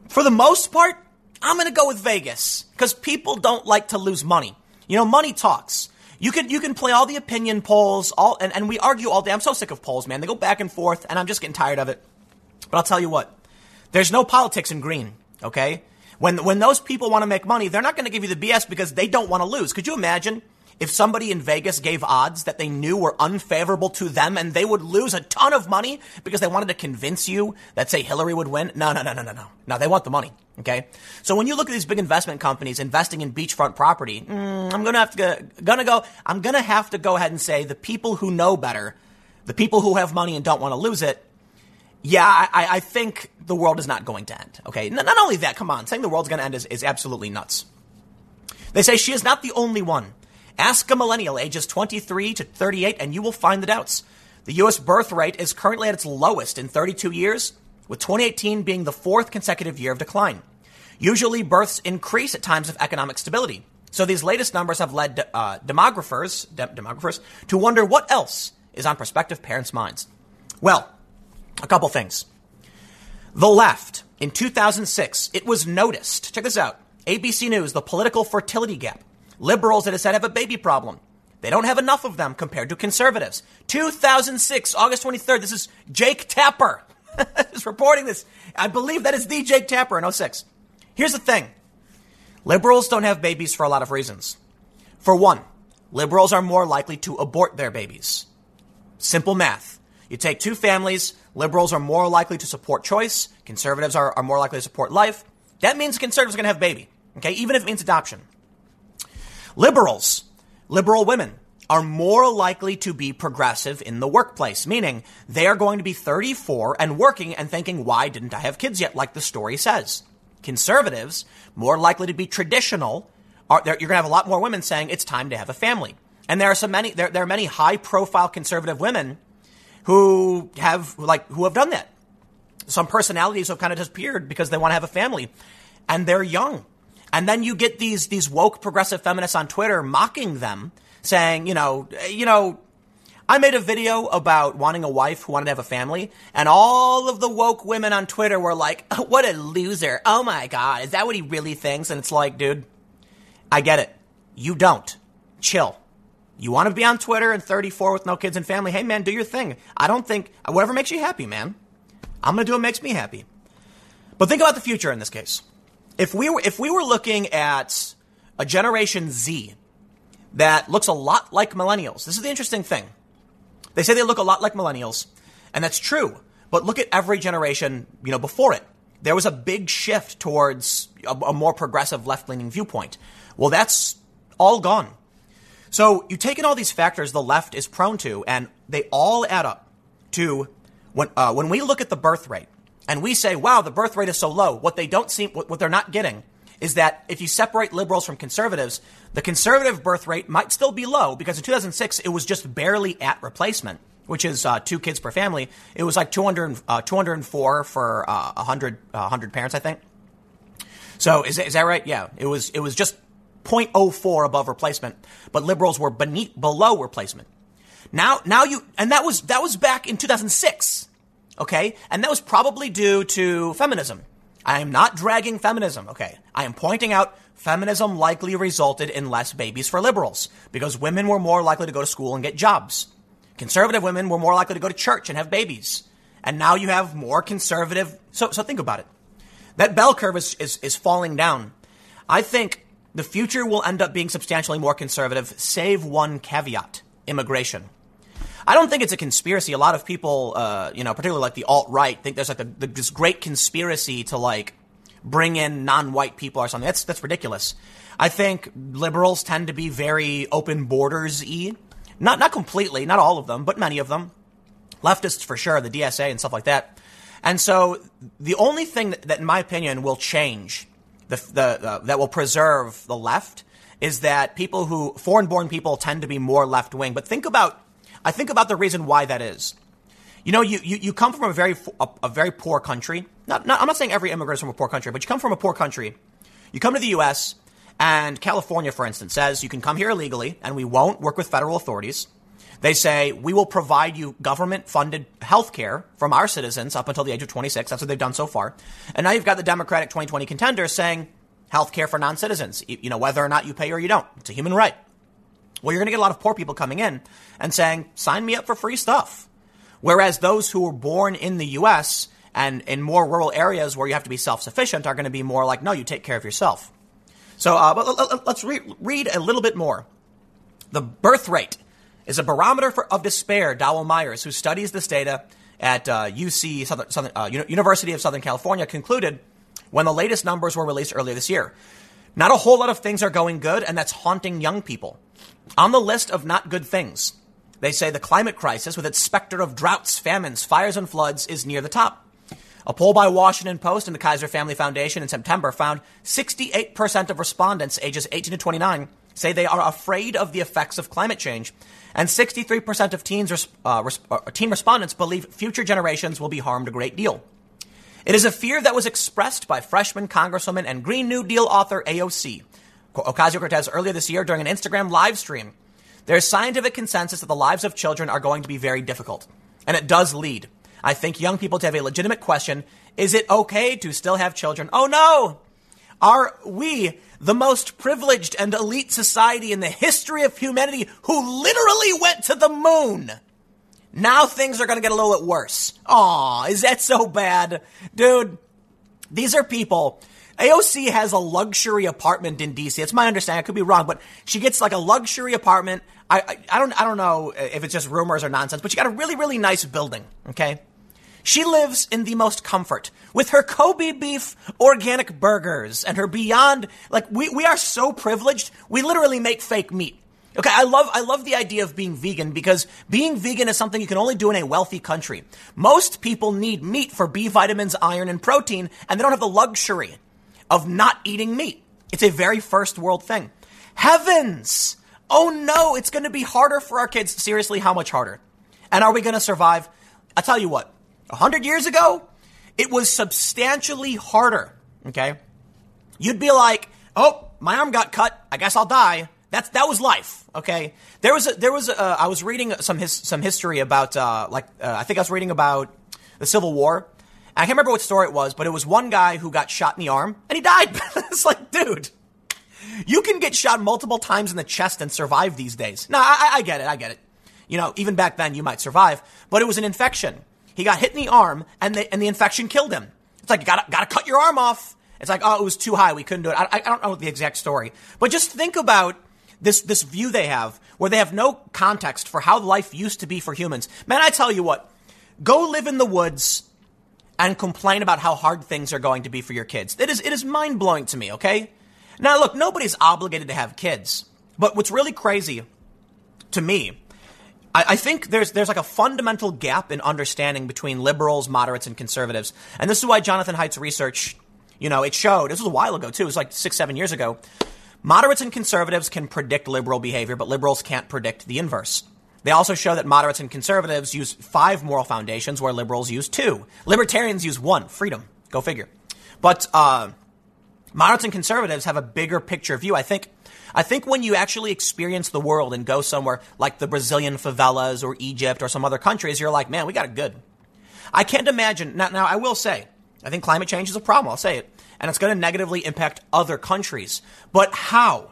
For the most part, I'm going to go with Vegas because people don't like to lose money. You know, money talks. You can you can play all the opinion polls, all and, and we argue all day. I'm so sick of polls, man. They go back and forth, and I'm just getting tired of it. But I'll tell you what, there's no politics in green, okay? When when those people want to make money, they're not going to give you the BS because they don't want to lose. Could you imagine if somebody in Vegas gave odds that they knew were unfavorable to them and they would lose a ton of money because they wanted to convince you that, say, Hillary would win? No, no, no, no, no, no. No, they want the money. Okay. So when you look at these big investment companies investing in beachfront property, mm, I'm going to have to go, gonna go, I'm going to have to go ahead and say the people who know better, the people who have money and don't want to lose it, yeah, I, I think the world is not going to end. Okay. Not, not only that, come on, saying the world's going to end is, is absolutely nuts. They say she is not the only one. Ask a millennial ages 23 to 38 and you will find the doubts. The U.S. birth rate is currently at its lowest in 32 years, with 2018 being the fourth consecutive year of decline. Usually, births increase at times of economic stability. So these latest numbers have led uh, demographers, de- demographers to wonder what else is on prospective parents' minds. Well, a couple things. The left, in 2006, it was noticed. Check this out. ABC News, the political fertility gap. Liberals, it is said, have a baby problem. They don't have enough of them compared to conservatives. 2006, August 23rd. This is Jake Tapper is reporting this. I believe that is the Jake Tapper in 06. Here's the thing. Liberals don't have babies for a lot of reasons. For one, liberals are more likely to abort their babies. Simple math. You take two families, liberals are more likely to support choice, conservatives are, are more likely to support life. That means conservatives are going to have a baby. Okay, even if it means adoption. Liberals, liberal women, are more likely to be progressive in the workplace, meaning they are going to be 34 and working and thinking, why didn't I have kids yet, like the story says. Conservatives, more likely to be traditional, are, you're going to have a lot more women saying it's time to have a family. And there are so many, there, there are many high profile conservative women who have, like, who have done that. Some personalities have kind of disappeared because they want to have a family and they're young. And then you get these these woke progressive feminists on Twitter mocking them, saying, you know, you know, I made a video about wanting a wife who wanted to have a family, and all of the woke women on Twitter were like, "What a loser! Oh my god, is that what he really thinks?" And it's like, dude, I get it. You don't. Chill. You want to be on Twitter and 34 with no kids and family? Hey man, do your thing. I don't think whatever makes you happy, man. I'm gonna do what makes me happy. But think about the future in this case if we were if we were looking at a generation Z that looks a lot like millennials, this is the interesting thing. They say they look a lot like millennials, and that's true. But look at every generation, you know, before it. There was a big shift towards a, a more progressive left-leaning viewpoint. Well, that's all gone. So you take in all these factors the left is prone to, and they all add up to when uh, when we look at the birth rate and we say, wow, the birth rate is so low. What they don't seem, what they're not getting is that if you separate liberals from conservatives, the conservative birth rate might still be low because in 2006 it was just barely at replacement, which is uh, two kids per family. It was like 200, uh, 204 for uh, 100, 100 uh, parents, I think. So is, is that right? Yeah, it was it was just 0.04 above replacement, but liberals were beneath below replacement. Now now you and that was that was back in 2006. Okay? And that was probably due to feminism. I am not dragging feminism, okay? I am pointing out feminism likely resulted in less babies for liberals because women were more likely to go to school and get jobs. Conservative women were more likely to go to church and have babies. And now you have more conservative. So, so think about it. That bell curve is, is, is falling down. I think the future will end up being substantially more conservative, save one caveat immigration. I don't think it's a conspiracy. A lot of people, uh, you know, particularly like the alt right, think there's like a, this great conspiracy to like bring in non-white people or something. That's that's ridiculous. I think liberals tend to be very open borders e. Not not completely, not all of them, but many of them. Leftists for sure, the DSA and stuff like that. And so the only thing that, that in my opinion, will change the, the that will preserve the left is that people who foreign-born people tend to be more left-wing. But think about I think about the reason why that is. You know, you, you, you come from a very, a, a very poor country. Not, not, I'm not saying every immigrant is from a poor country, but you come from a poor country. You come to the U.S., and California, for instance, says you can come here illegally, and we won't work with federal authorities. They say we will provide you government funded health care from our citizens up until the age of 26. That's what they've done so far. And now you've got the Democratic 2020 contender saying health care for non citizens, you know, whether or not you pay or you don't. It's a human right. Well, you're going to get a lot of poor people coming in and saying, sign me up for free stuff. Whereas those who were born in the U.S. and in more rural areas where you have to be self sufficient are going to be more like, no, you take care of yourself. So uh, let's re- read a little bit more. The birth rate is a barometer for, of despair, Dowell Myers, who studies this data at uh, UC Southern, Southern uh, University of Southern California, concluded when the latest numbers were released earlier this year. Not a whole lot of things are going good, and that's haunting young people. On the list of not good things, they say the climate crisis, with its specter of droughts, famines, fires, and floods, is near the top. A poll by Washington Post and the Kaiser Family Foundation in September found 68% of respondents ages 18 to 29 say they are afraid of the effects of climate change, and 63% of teens, uh, uh, teen respondents believe future generations will be harmed a great deal. It is a fear that was expressed by freshman Congresswoman and Green New Deal author AOC Ocasio Cortez earlier this year during an Instagram live stream. There is scientific consensus that the lives of children are going to be very difficult, and it does lead, I think, young people to have a legitimate question is it okay to still have children? Oh no! Are we the most privileged and elite society in the history of humanity who literally went to the moon? Now things are going to get a little bit worse. Aw, is that so bad? Dude, these are people. AOC has a luxury apartment in DC. It's my understanding. I could be wrong, but she gets like a luxury apartment. I, I, I don't I don't know if it's just rumors or nonsense, but she got a really really nice building. Okay, she lives in the most comfort with her Kobe beef organic burgers and her beyond like we, we are so privileged. We literally make fake meat. Okay, I love I love the idea of being vegan because being vegan is something you can only do in a wealthy country. Most people need meat for B vitamins, iron, and protein, and they don't have the luxury of not eating meat. It's a very first world thing. Heavens! Oh no, it's going to be harder for our kids. Seriously, how much harder? And are we going to survive? I tell you what, a hundred years ago, it was substantially harder. Okay, you'd be like, "Oh, my arm got cut. I guess I'll die." That's that was life. Okay, there was a, there was a, uh, I was reading some his, some history about uh, like uh, I think I was reading about the Civil War. I can't remember what story it was, but it was one guy who got shot in the arm and he died. it's like, dude, you can get shot multiple times in the chest and survive these days. No, I, I get it. I get it. You know, even back then you might survive, but it was an infection. He got hit in the arm and the, and the infection killed him. It's like, you gotta, gotta cut your arm off. It's like, oh, it was too high. We couldn't do it. I, I don't know the exact story, but just think about this this view they have where they have no context for how life used to be for humans. Man, I tell you what, go live in the woods and complain about how hard things are going to be for your kids. It is it is mind blowing to me. Okay, now look, nobody's obligated to have kids, but what's really crazy to me. I, I think there's there's like a fundamental gap in understanding between liberals, moderates, and conservatives, and this is why Jonathan Haidt's research, you know, it showed. This was a while ago too. It was like six, seven years ago Moderates and conservatives can predict liberal behavior, but liberals can't predict the inverse. They also show that moderates and conservatives use five moral foundations, where liberals use two. Libertarians use one freedom. Go figure. But uh, moderates and conservatives have a bigger picture view. I think. I think when you actually experience the world and go somewhere like the Brazilian favelas or Egypt or some other countries, you're like, man, we got it good. I can't imagine. Now, now I will say, I think climate change is a problem. I'll say it and it's going to negatively impact other countries. But how?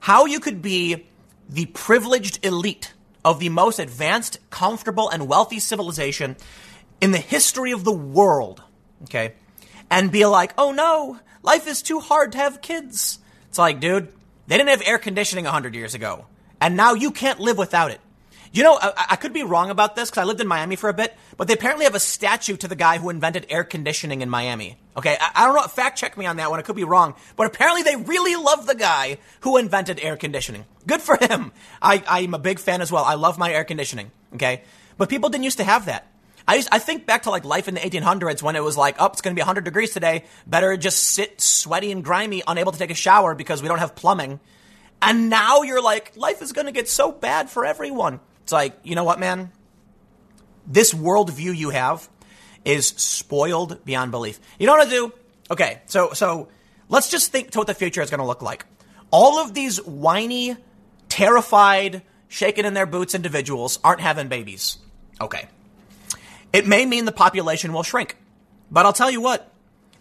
How you could be the privileged elite of the most advanced, comfortable, and wealthy civilization in the history of the world, okay, and be like, oh no, life is too hard to have kids. It's like, dude, they didn't have air conditioning 100 years ago, and now you can't live without it. You know, I, I could be wrong about this because I lived in Miami for a bit, but they apparently have a statue to the guy who invented air conditioning in Miami. Okay, I, I don't know. Fact check me on that one. I could be wrong, but apparently they really love the guy who invented air conditioning. Good for him. I, I'm a big fan as well. I love my air conditioning. Okay, but people didn't used to have that. I, used, I think back to like life in the 1800s when it was like, oh, it's going to be 100 degrees today. Better just sit sweaty and grimy, unable to take a shower because we don't have plumbing. And now you're like, life is going to get so bad for everyone. It's like, you know what, man? This worldview you have is spoiled beyond belief. You know what I do? Okay, so so let's just think to what the future is going to look like. All of these whiny, terrified, shaking in their boots individuals aren't having babies. Okay. It may mean the population will shrink. But I'll tell you what,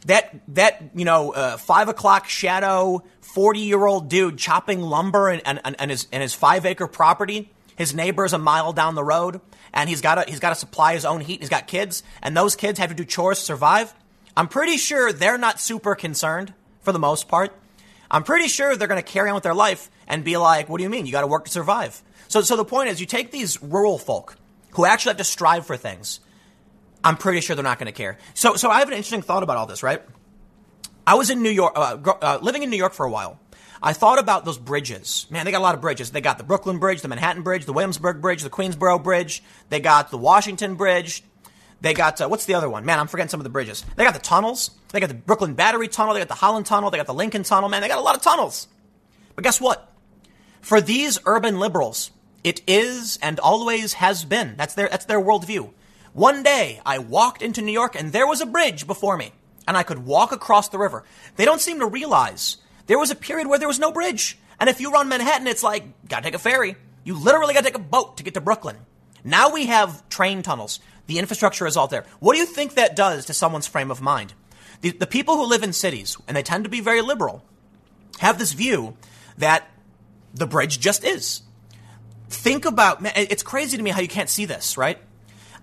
that that you know uh, five o'clock shadow forty year old dude chopping lumber and, and, and his and his five acre property. His neighbor is a mile down the road, and he's got to he's got to supply his own heat. He's got kids, and those kids have to do chores to survive. I'm pretty sure they're not super concerned for the most part. I'm pretty sure they're going to carry on with their life and be like, "What do you mean? You got to work to survive." So, so the point is, you take these rural folk who actually have to strive for things. I'm pretty sure they're not going to care. So, so I have an interesting thought about all this, right? I was in New York, uh, uh, living in New York for a while. I thought about those bridges. Man, they got a lot of bridges. They got the Brooklyn Bridge, the Manhattan Bridge, the Williamsburg Bridge, the Queensboro Bridge. They got the Washington Bridge. They got, uh, what's the other one? Man, I'm forgetting some of the bridges. They got the tunnels. They got the Brooklyn Battery Tunnel. They got the Holland Tunnel. They got the Lincoln Tunnel. Man, they got a lot of tunnels. But guess what? For these urban liberals, it is and always has been. That's their, that's their worldview. One day, I walked into New York and there was a bridge before me, and I could walk across the river. They don't seem to realize there was a period where there was no bridge. And if you run Manhattan, it's like, gotta take a ferry. You literally gotta take a boat to get to Brooklyn. Now we have train tunnels. The infrastructure is all there. What do you think that does to someone's frame of mind? The, the people who live in cities, and they tend to be very liberal, have this view that the bridge just is. Think about, it's crazy to me how you can't see this, right?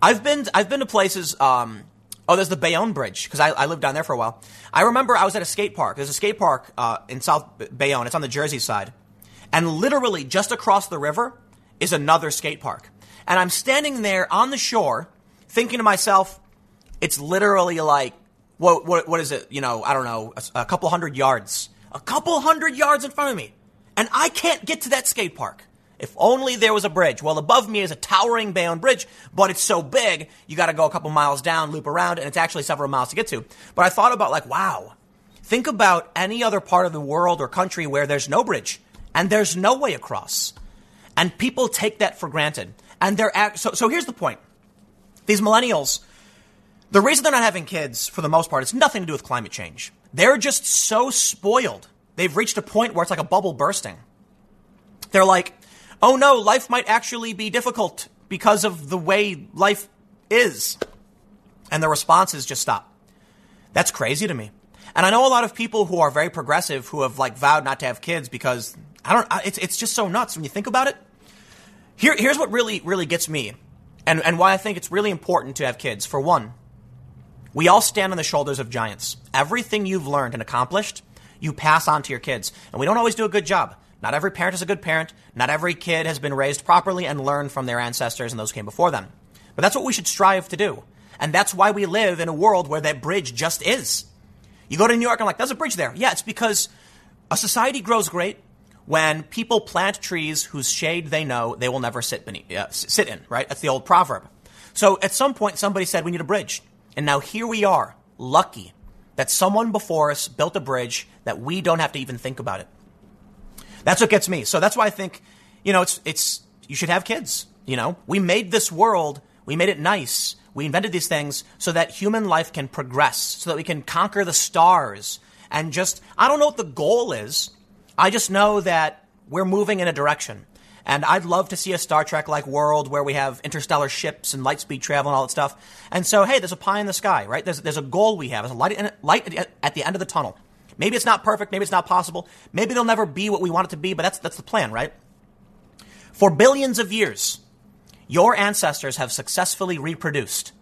I've been I've been to places. Um, oh, there's the Bayonne Bridge because I, I lived down there for a while. I remember I was at a skate park. There's a skate park uh, in South Bayonne. It's on the Jersey side, and literally just across the river is another skate park. And I'm standing there on the shore, thinking to myself, it's literally like what what, what is it? You know, I don't know, a, a couple hundred yards, a couple hundred yards in front of me, and I can't get to that skate park. If only there was a bridge. Well, above me is a towering Bayonne bridge, but it's so big, you got to go a couple miles down, loop around, and it's actually several miles to get to. But I thought about like, wow, think about any other part of the world or country where there's no bridge and there's no way across. And people take that for granted. And they're act- so, so here's the point. These millennials, the reason they're not having kids, for the most part, it's nothing to do with climate change. They're just so spoiled. They've reached a point where it's like a bubble bursting. They're like, oh no, life might actually be difficult because of the way life is. And the responses just stop. That's crazy to me. And I know a lot of people who are very progressive who have like vowed not to have kids because I don't, it's, it's just so nuts when you think about it. Here, here's what really, really gets me and, and why I think it's really important to have kids. For one, we all stand on the shoulders of giants. Everything you've learned and accomplished, you pass on to your kids. And we don't always do a good job. Not every parent is a good parent. Not every kid has been raised properly and learned from their ancestors and those who came before them. But that's what we should strive to do. And that's why we live in a world where that bridge just is. You go to New York and I'm like, there's a bridge there. Yeah, it's because a society grows great when people plant trees whose shade they know they will never sit beneath, uh, sit in, right? That's the old proverb. So at some point, somebody said we need a bridge. And now here we are, lucky that someone before us built a bridge that we don't have to even think about it. That's what gets me. So that's why I think, you know, it's, it's, you should have kids. You know, we made this world, we made it nice. We invented these things so that human life can progress, so that we can conquer the stars and just, I don't know what the goal is. I just know that we're moving in a direction. And I'd love to see a Star Trek like world where we have interstellar ships and light speed travel and all that stuff. And so, hey, there's a pie in the sky, right? There's, there's a goal we have. There's a light, light at the end of the tunnel. Maybe it's not perfect. Maybe it's not possible. Maybe they'll never be what we want it to be, but that's, that's the plan, right? For billions of years, your ancestors have successfully reproduced.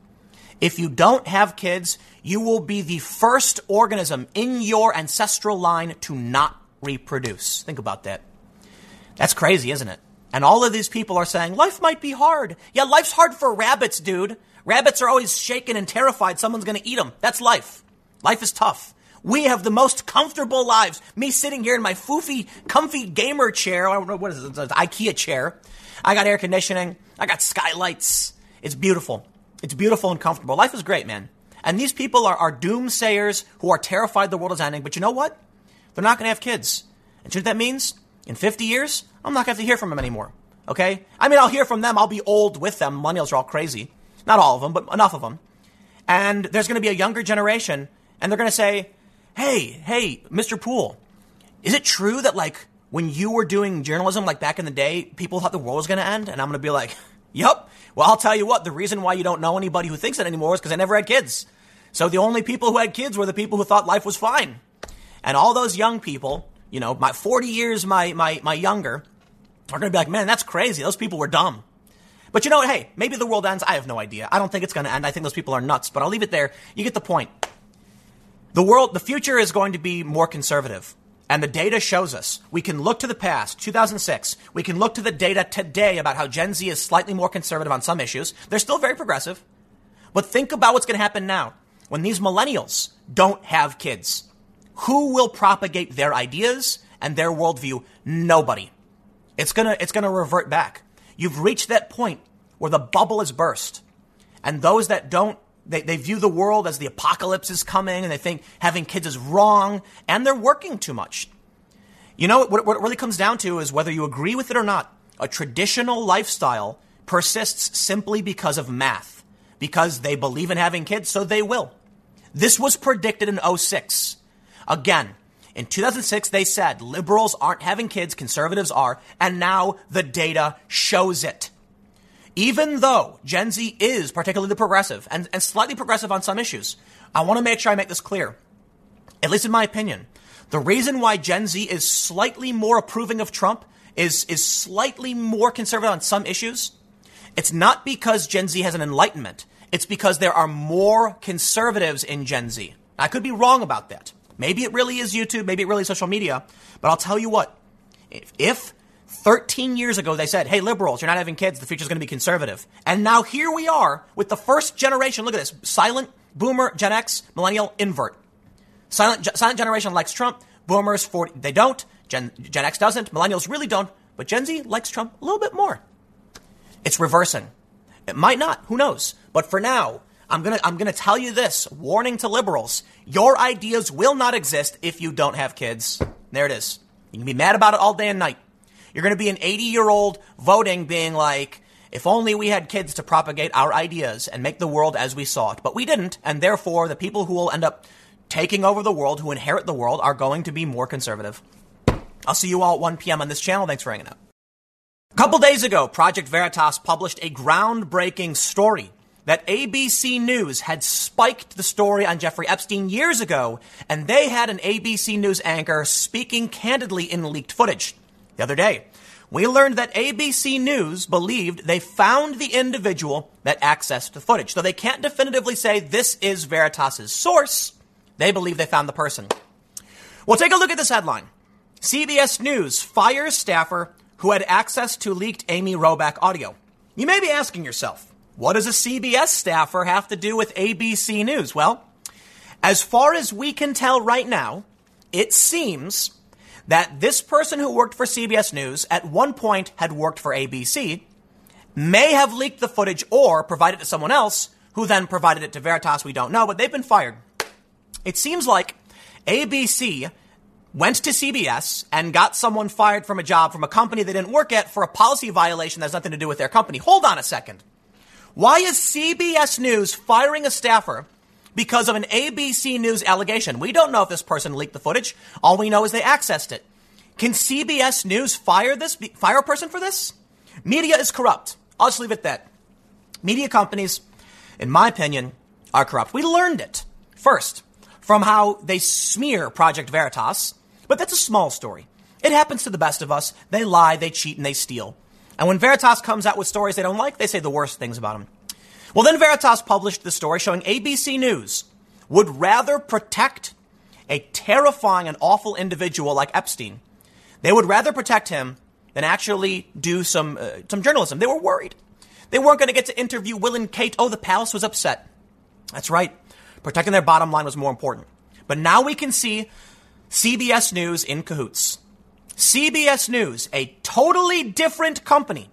If you don't have kids, you will be the first organism in your ancestral line to not reproduce. Think about that. That's crazy, isn't it? And all of these people are saying, life might be hard. Yeah, life's hard for rabbits, dude. Rabbits are always shaken and terrified someone's going to eat them. That's life. Life is tough. We have the most comfortable lives. Me sitting here in my foofy, comfy gamer chair. I don't know what is an IKEA chair. I got air conditioning. I got skylights. It's beautiful. It's beautiful and comfortable. Life is great, man. And these people are, are doomsayers who are terrified the world is ending. But you know what? They're not going to have kids. And you know what that means? In 50 years, I'm not going to have to hear from them anymore. Okay? I mean, I'll hear from them. I'll be old with them. Millennials are all crazy. Not all of them, but enough of them. And there's going to be a younger generation, and they're going to say, hey, hey, Mr. Poole, is it true that like when you were doing journalism, like back in the day, people thought the world was going to end? And I'm going to be like, yep. Well, I'll tell you what, the reason why you don't know anybody who thinks it anymore is because I never had kids. So the only people who had kids were the people who thought life was fine. And all those young people, you know, my 40 years my, my, my younger, are going to be like, man, that's crazy. Those people were dumb. But you know what? Hey, maybe the world ends. I have no idea. I don't think it's going to end. I think those people are nuts, but I'll leave it there. You get the point. The world, the future is going to be more conservative. And the data shows us. We can look to the past, 2006. We can look to the data today about how Gen Z is slightly more conservative on some issues. They're still very progressive. But think about what's going to happen now when these millennials don't have kids. Who will propagate their ideas and their worldview? Nobody. It's gonna, it's gonna revert back. You've reached that point where the bubble has burst. And those that don't they, they view the world as the apocalypse is coming and they think having kids is wrong and they're working too much. You know, what, what it really comes down to is whether you agree with it or not, a traditional lifestyle persists simply because of math, because they believe in having kids, so they will. This was predicted in 06. Again, in 2006, they said liberals aren't having kids, conservatives are, and now the data shows it. Even though Gen Z is particularly progressive and, and slightly progressive on some issues, I want to make sure I make this clear. At least in my opinion, the reason why Gen Z is slightly more approving of Trump is, is slightly more conservative on some issues. It's not because Gen Z has an enlightenment. It's because there are more conservatives in Gen Z. I could be wrong about that. Maybe it really is YouTube. Maybe it really is social media. But I'll tell you what. If, if 13 years ago, they said, hey, liberals, you're not having kids, the future's going to be conservative. And now here we are with the first generation. Look at this silent, boomer, Gen X, millennial, invert. Silent, silent generation likes Trump, boomers, 40, they don't. Gen, Gen X doesn't, millennials really don't, but Gen Z likes Trump a little bit more. It's reversing. It might not, who knows? But for now, I'm gonna, I'm gonna tell you this warning to liberals. Your ideas will not exist if you don't have kids. There it is. You can be mad about it all day and night. You're going to be an 80 year old voting being like, if only we had kids to propagate our ideas and make the world as we saw it. But we didn't, and therefore the people who will end up taking over the world, who inherit the world, are going to be more conservative. I'll see you all at 1 p.m. on this channel. Thanks for hanging out. A couple days ago, Project Veritas published a groundbreaking story that ABC News had spiked the story on Jeffrey Epstein years ago, and they had an ABC News anchor speaking candidly in leaked footage the other day. We learned that ABC News believed they found the individual that accessed the footage. So they can't definitively say this is Veritas's source. They believe they found the person. Well, take a look at this headline. CBS News fires staffer who had access to leaked Amy Robach audio. You may be asking yourself, what does a CBS staffer have to do with ABC News? Well, as far as we can tell right now, it seems that this person who worked for CBS News at one point had worked for ABC, may have leaked the footage or provided it to someone else who then provided it to Veritas. We don't know, but they've been fired. It seems like ABC went to CBS and got someone fired from a job from a company they didn't work at for a policy violation that has nothing to do with their company. Hold on a second. Why is CBS News firing a staffer because of an ABC News allegation. We don't know if this person leaked the footage. All we know is they accessed it. Can CBS News fire this, fire a person for this? Media is corrupt. I'll just leave it at that. Media companies, in my opinion, are corrupt. We learned it first from how they smear Project Veritas, but that's a small story. It happens to the best of us. They lie, they cheat, and they steal. And when Veritas comes out with stories they don't like, they say the worst things about them. Well, then Veritas published the story showing ABC News would rather protect a terrifying and awful individual like Epstein. They would rather protect him than actually do some uh, some journalism. They were worried. They weren't going to get to interview Will and Kate. Oh, the palace was upset. That's right. Protecting their bottom line was more important. But now we can see CBS News in cahoots. CBS News, a totally different company,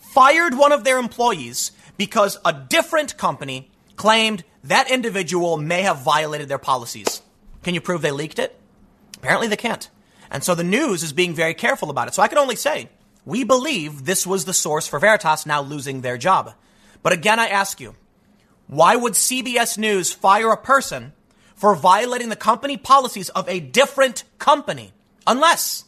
fired one of their employees because a different company claimed that individual may have violated their policies. Can you prove they leaked it? Apparently they can't. And so the news is being very careful about it. So I can only say, we believe this was the source for Veritas now losing their job. But again, I ask you, why would CBS News fire a person for violating the company policies of a different company? Unless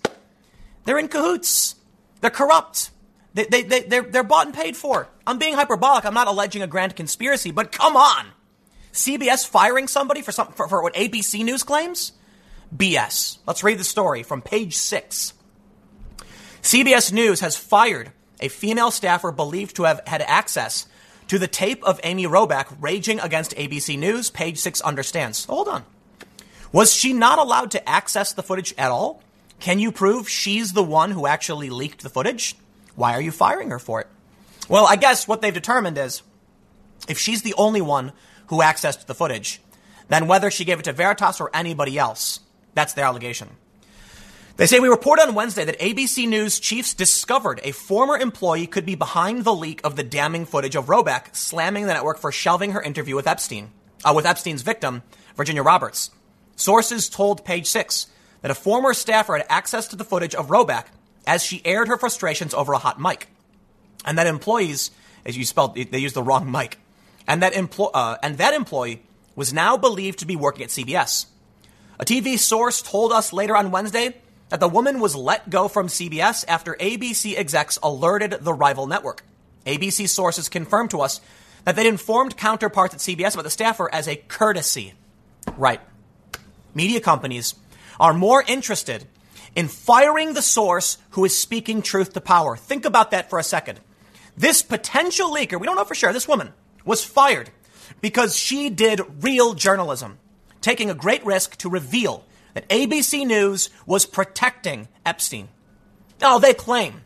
they're in cahoots. They're corrupt. They, they, they, they're, they're bought and paid for. I'm being hyperbolic. I'm not alleging a grand conspiracy, but come on. CBS firing somebody for, some, for, for what ABC News claims? BS. Let's read the story from page six. CBS News has fired a female staffer believed to have had access to the tape of Amy Robach raging against ABC News. Page six understands. Hold on. Was she not allowed to access the footage at all? Can you prove she's the one who actually leaked the footage? Why are you firing her for it? Well, I guess what they've determined is if she's the only one who accessed the footage, then whether she gave it to Veritas or anybody else, that's the allegation. They say we reported on Wednesday that ABC News chiefs discovered a former employee could be behind the leak of the damning footage of Robach slamming the network for shelving her interview with Epstein, uh, with Epstein's victim, Virginia Roberts. Sources told Page Six that a former staffer had access to the footage of Robach as she aired her frustrations over a hot mic, and that employees, as you spelled, they used the wrong mic, and that emplo- uh, and that employee was now believed to be working at CBS. A TV source told us later on Wednesday that the woman was let go from CBS after ABC execs alerted the rival network. ABC sources confirmed to us that they'd informed counterparts at CBS about the staffer as a courtesy. Right. Media companies are more interested in firing the source who is speaking truth to power. Think about that for a second. This potential leaker, we don't know for sure, this woman was fired because she did real journalism, taking a great risk to reveal that ABC News was protecting Epstein. Oh, they claim.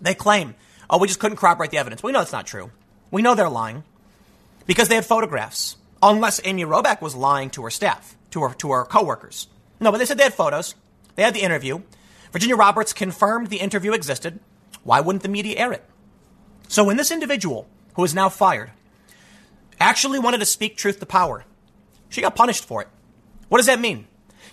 They claim, oh, we just couldn't corroborate the evidence. We know that's not true. We know they're lying because they had photographs. Unless Amy Robach was lying to her staff, to her, to her coworkers. No, but they said they had photos. They had the interview. Virginia Roberts confirmed the interview existed. Why wouldn't the media air it? So when this individual, who is now fired, actually wanted to speak truth to power, she got punished for it. What does that mean?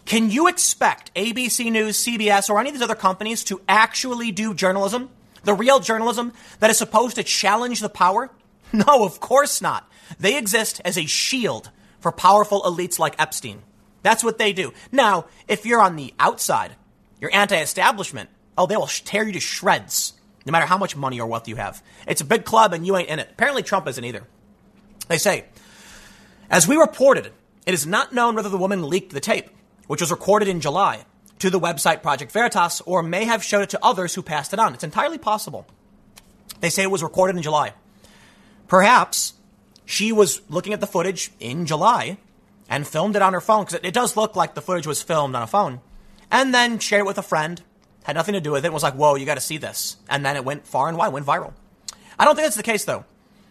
Can you expect ABC News, CBS, or any of these other companies to actually do journalism? The real journalism that is supposed to challenge the power? No, of course not. They exist as a shield for powerful elites like Epstein. That's what they do. Now, if you're on the outside, you're anti-establishment, oh, they will tear you to shreds, no matter how much money or wealth you have. It's a big club and you ain't in it. Apparently Trump isn't either. They say, as we reported, it is not known whether the woman leaked the tape which was recorded in July, to the website Project Veritas, or may have showed it to others who passed it on. It's entirely possible. They say it was recorded in July. Perhaps she was looking at the footage in July and filmed it on her phone, because it, it does look like the footage was filmed on a phone, and then shared it with a friend, had nothing to do with it, was like, whoa, you got to see this. And then it went far and wide, went viral. I don't think that's the case, though.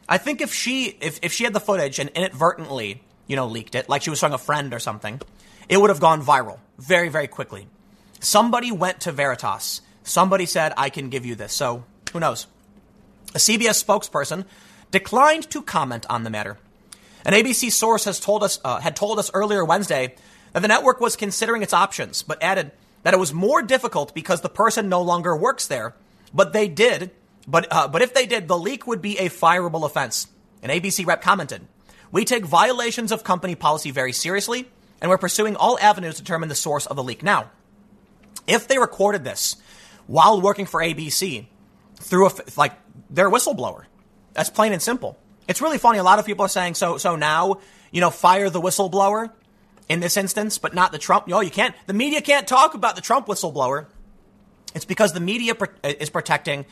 I think if she if, if she had the footage and inadvertently, you know, leaked it, like she was showing a friend or something, it would have gone viral very, very quickly. Somebody went to Veritas. Somebody said, I can give you this. So who knows? A CBS spokesperson declined to comment on the matter. An ABC source has told us, uh, had told us earlier Wednesday that the network was considering its options, but added that it was more difficult because the person no longer works there. But they did, but, uh, but if they did, the leak would be a fireable offense. An ABC rep commented, We take violations of company policy very seriously and we're pursuing all avenues to determine the source of the leak. Now, if they recorded this while working for ABC through a, like, they're whistleblower. That's plain and simple. It's really funny. A lot of people are saying, so, so now, you know, fire the whistleblower in this instance, but not the Trump. No, you can't. The media can't talk about the Trump whistleblower. It's because the media uh, is protecting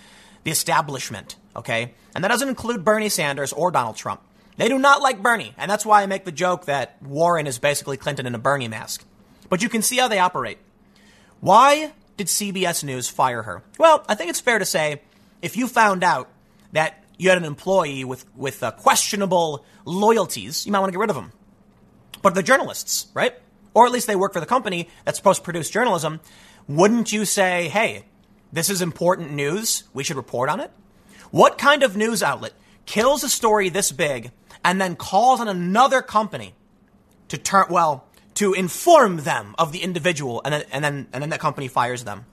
the establishment, okay? And that doesn't include Bernie Sanders or Donald Trump. They do not like Bernie, and that's why I make the joke that Warren is basically Clinton in a Bernie mask. But you can see how they operate. Why did CBS News fire her? Well, I think it's fair to say if you found out that you had an employee with, with uh, questionable loyalties, you might want to get rid of them. But they're journalists, right? Or at least they work for the company that's supposed to produce journalism. Wouldn't you say, hey, this is important news. We should report on it? What kind of news outlet kills a story this big and then calls on another company to turn, well, to inform them of the individual, and then, and then, and then that company fires them.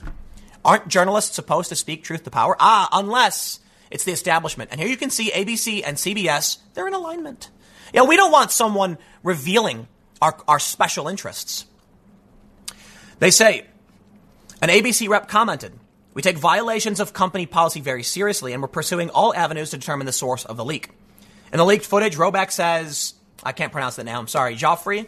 Aren't journalists supposed to speak truth to power? Ah, unless it's the establishment. And here you can see ABC and CBS, they're in alignment. Yeah, we don't want someone revealing our, our special interests. They say, an ABC rep commented, we take violations of company policy very seriously and we're pursuing all avenues to determine the source of the leak. In the leaked footage, Robach says, I can't pronounce that now, I'm sorry, Giuffre,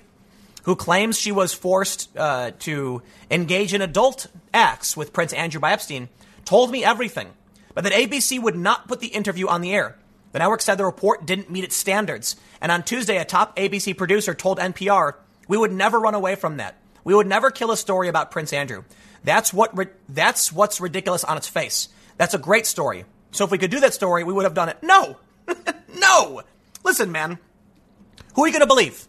who claims she was forced uh, to engage in adult acts with Prince Andrew by Epstein, told me everything, but that ABC would not put the interview on the air. The network said the report didn't meet its standards. And on Tuesday, a top ABC producer told NPR, we would never run away from that. We would never kill a story about Prince Andrew. That's what, that's what's ridiculous on its face. That's a great story. So if we could do that story, we would have done it. No! no! Listen, man. Who are you going to believe?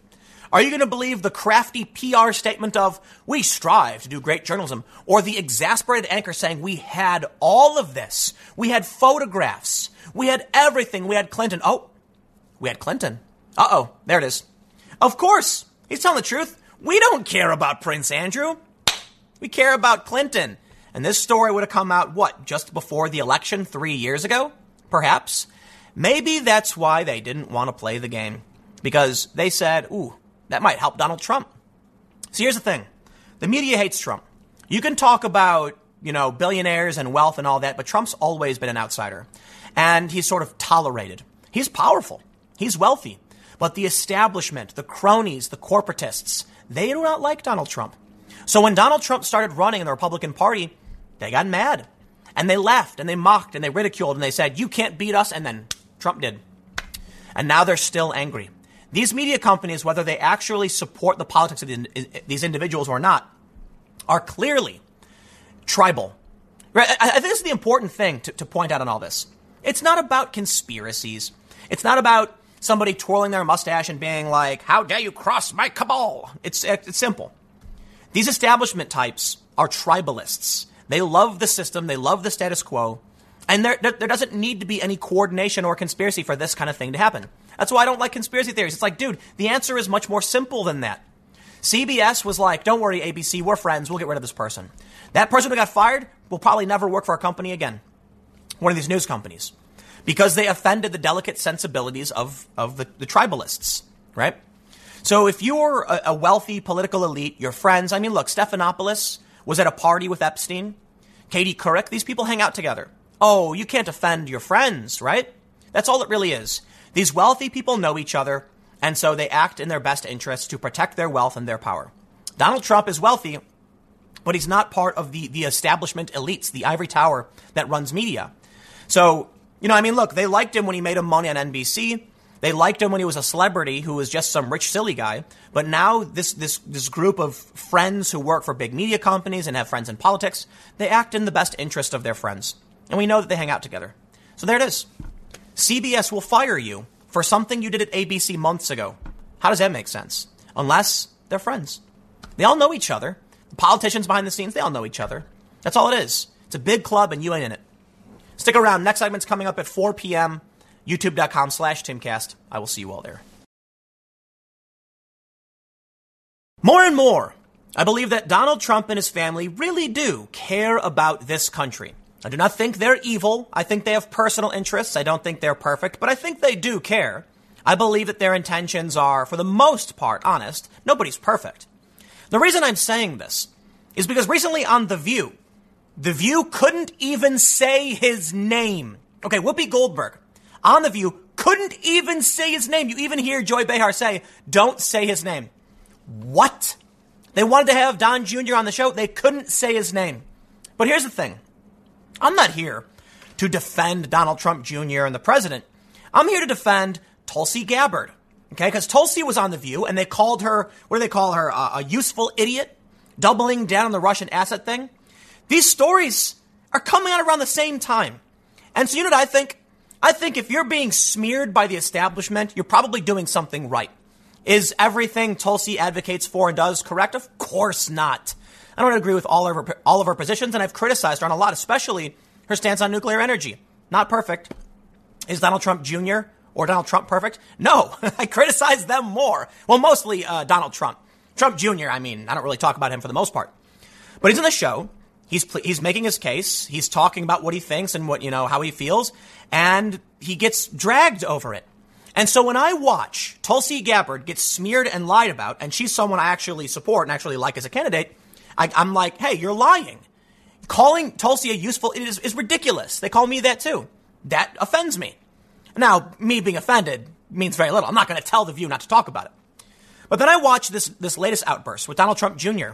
Are you going to believe the crafty PR statement of, we strive to do great journalism, or the exasperated anchor saying, we had all of this? We had photographs. We had everything. We had Clinton. Oh, we had Clinton. Uh oh, there it is. Of course, he's telling the truth. We don't care about Prince Andrew. We care about Clinton. And this story would have come out, what, just before the election three years ago? Perhaps. Maybe that's why they didn't want to play the game. Because they said, ooh, that might help Donald Trump. So here's the thing the media hates Trump. You can talk about, you know, billionaires and wealth and all that, but Trump's always been an outsider. And he's sort of tolerated. He's powerful, he's wealthy. But the establishment, the cronies, the corporatists, they do not like Donald Trump. So when Donald Trump started running in the Republican Party, they got mad. And they left and they mocked and they ridiculed and they said, You can't beat us. And then Trump did. And now they're still angry. These media companies, whether they actually support the politics of these individuals or not, are clearly tribal. Right? I think this is the important thing to, to point out in all this. It's not about conspiracies. It's not about somebody twirling their mustache and being like, How dare you cross my cabal? It's, it's simple. These establishment types are tribalists. They love the system, they love the status quo, and there, there, there doesn't need to be any coordination or conspiracy for this kind of thing to happen. That's why I don't like conspiracy theories. It's like, dude, the answer is much more simple than that. CBS was like, don't worry, ABC, we're friends. We'll get rid of this person. That person who got fired will probably never work for a company again, one of these news companies, because they offended the delicate sensibilities of, of the, the tribalists, right? So if you're a, a wealthy political elite, your friends, I mean, look, Stephanopoulos was at a party with Epstein. Katie Couric, these people hang out together. Oh, you can't offend your friends, right? That's all it really is. These wealthy people know each other, and so they act in their best interests to protect their wealth and their power. Donald Trump is wealthy, but he's not part of the, the establishment elites, the ivory tower that runs media. So, you know, I mean, look, they liked him when he made him money on NBC. They liked him when he was a celebrity who was just some rich, silly guy. But now this, this, this group of friends who work for big media companies and have friends in politics, they act in the best interest of their friends. And we know that they hang out together. So there it is. CBS will fire you for something you did at ABC months ago. How does that make sense? Unless they're friends. They all know each other. The politicians behind the scenes, they all know each other. That's all it is. It's a big club and you ain't in it. Stick around. Next segment's coming up at 4 p.m. YouTube.com slash Timcast. I will see you all there. More and more, I believe that Donald Trump and his family really do care about this country. I do not think they're evil. I think they have personal interests. I don't think they're perfect, but I think they do care. I believe that their intentions are, for the most part, honest. Nobody's perfect. The reason I'm saying this is because recently on The View, The View couldn't even say his name. Okay, Whoopi Goldberg on The View couldn't even say his name. You even hear Joy Behar say, don't say his name. What? They wanted to have Don Jr. on the show. They couldn't say his name. But here's the thing. I'm not here to defend Donald Trump Jr. and the president. I'm here to defend Tulsi Gabbard. Okay, because Tulsi was on The View and they called her, what do they call her? Uh, a useful idiot, doubling down on the Russian asset thing. These stories are coming out around the same time. And so, you know what I think? I think if you're being smeared by the establishment, you're probably doing something right. Is everything Tulsi advocates for and does correct? Of course not. I don't agree with all of her, all of her positions, and I've criticized her on a lot, especially her stance on nuclear energy. Not perfect. Is Donald Trump Jr. or Donald Trump perfect? No, I criticize them more. Well, mostly uh, Donald Trump. Trump Jr., I mean, I don't really talk about him for the most part. But he's in the show. He's, he's making his case. He's talking about what he thinks and what, you know, how he feels. And he gets dragged over it. And so when I watch Tulsi Gabbard get smeared and lied about, and she's someone I actually support and actually like as a candidate, I, am like, hey, you're lying. Calling Tulsi a useful is, is ridiculous. They call me that too. That offends me. Now, me being offended means very little. I'm not going to tell the View not to talk about it. But then I watched this this latest outburst with Donald Trump Jr.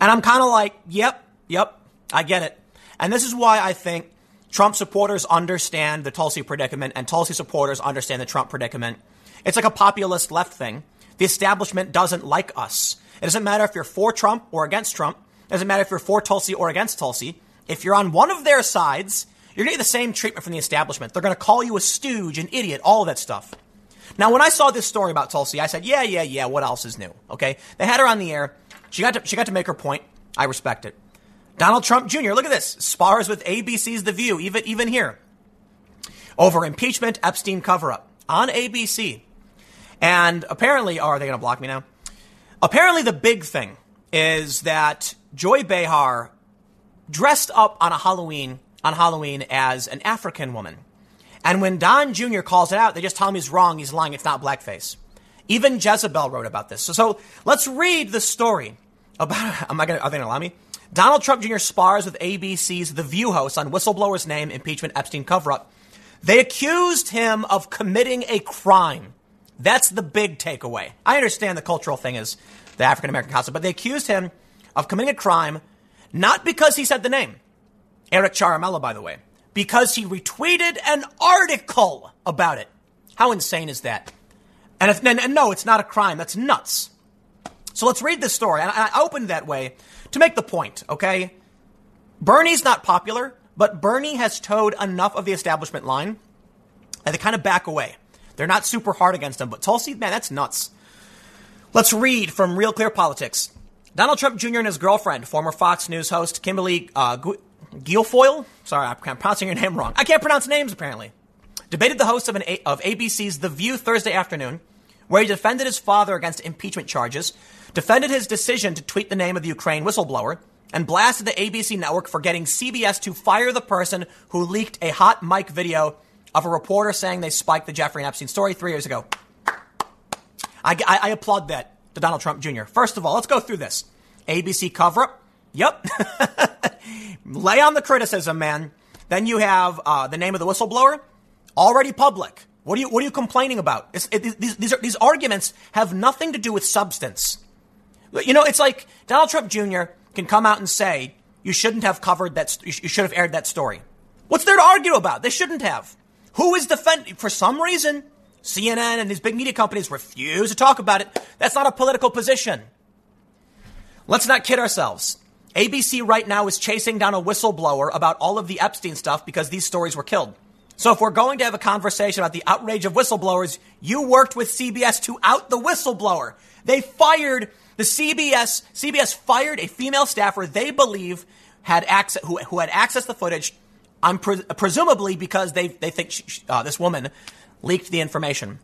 And I'm kind of like, yep, yep, I get it. And this is why I think Trump supporters understand the Tulsi predicament and Tulsi supporters understand the Trump predicament. It's like a populist left thing. The establishment doesn't like us. It doesn't matter if you're for Trump or against Trump. It doesn't matter if you're for Tulsi or against Tulsi. If you're on one of their sides, you're going to get the same treatment from the establishment. They're going to call you a stooge, an idiot, all of that stuff. Now, when I saw this story about Tulsi, I said, yeah, yeah, yeah, what else is new? Okay. They had her on the air. She got to, she got to make her point. I respect it. Donald Trump Jr., look at this. Spars with ABC's The View, even, even here. Over impeachment, Epstein cover up on ABC. And apparently, oh, are they going to block me now? Apparently, the big thing is that Joy Behar dressed up on a Halloween on Halloween as an African woman. And when Don Jr. calls it out, they just tell him he's wrong, he's lying, it's not blackface. Even Jezebel wrote about this. So, so let's read the story about. Am I gonna? Are they gonna allow me? Donald Trump Jr. spars with ABC's The View host on whistleblower's name, impeachment Epstein cover-up. They accused him of committing a crime. That's the big takeaway. I understand the cultural thing is the African American concept, but they accused him of committing a crime not because he said the name. Eric Ciaramella, by the way, because he retweeted an article about it. How insane is that? And, if, and, and no, it's not a crime. That's nuts. So let's read this story. And I opened that way to make the point, okay? Bernie's not popular, but Bernie has toed enough of the establishment line and they kind of back away. They're not super hard against him, but Tulsi, man, that's nuts. Let's read from Real Clear Politics. Donald Trump Jr. and his girlfriend, former Fox News host Kimberly uh, Guilfoyle, sorry, I'm pronouncing your name wrong. I can't pronounce names apparently. Debated the host of, an, of ABC's The View Thursday afternoon, where he defended his father against impeachment charges, defended his decision to tweet the name of the Ukraine whistleblower, and blasted the ABC network for getting CBS to fire the person who leaked a hot mic video of a reporter saying they spiked the Jeffrey Epstein story three years ago. I, I, I applaud that to Donald Trump Jr. First of all, let's go through this. ABC cover up. Yep. Lay on the criticism, man. Then you have uh, the name of the whistleblower, already public. What are you What are you complaining about? It, these these, are, these arguments have nothing to do with substance. You know, it's like Donald Trump Jr. can come out and say you shouldn't have covered that. You should have aired that story. What's there to argue about? They shouldn't have. Who is defending? For some reason, CNN and these big media companies refuse to talk about it. That's not a political position. Let's not kid ourselves. ABC right now is chasing down a whistleblower about all of the Epstein stuff because these stories were killed. So if we're going to have a conversation about the outrage of whistleblowers, you worked with CBS to out the whistleblower. They fired the CBS, CBS fired a female staffer they believe had access, who, who had access to the footage, I'm pre- presumably because they, they think she, uh, this woman leaked the information.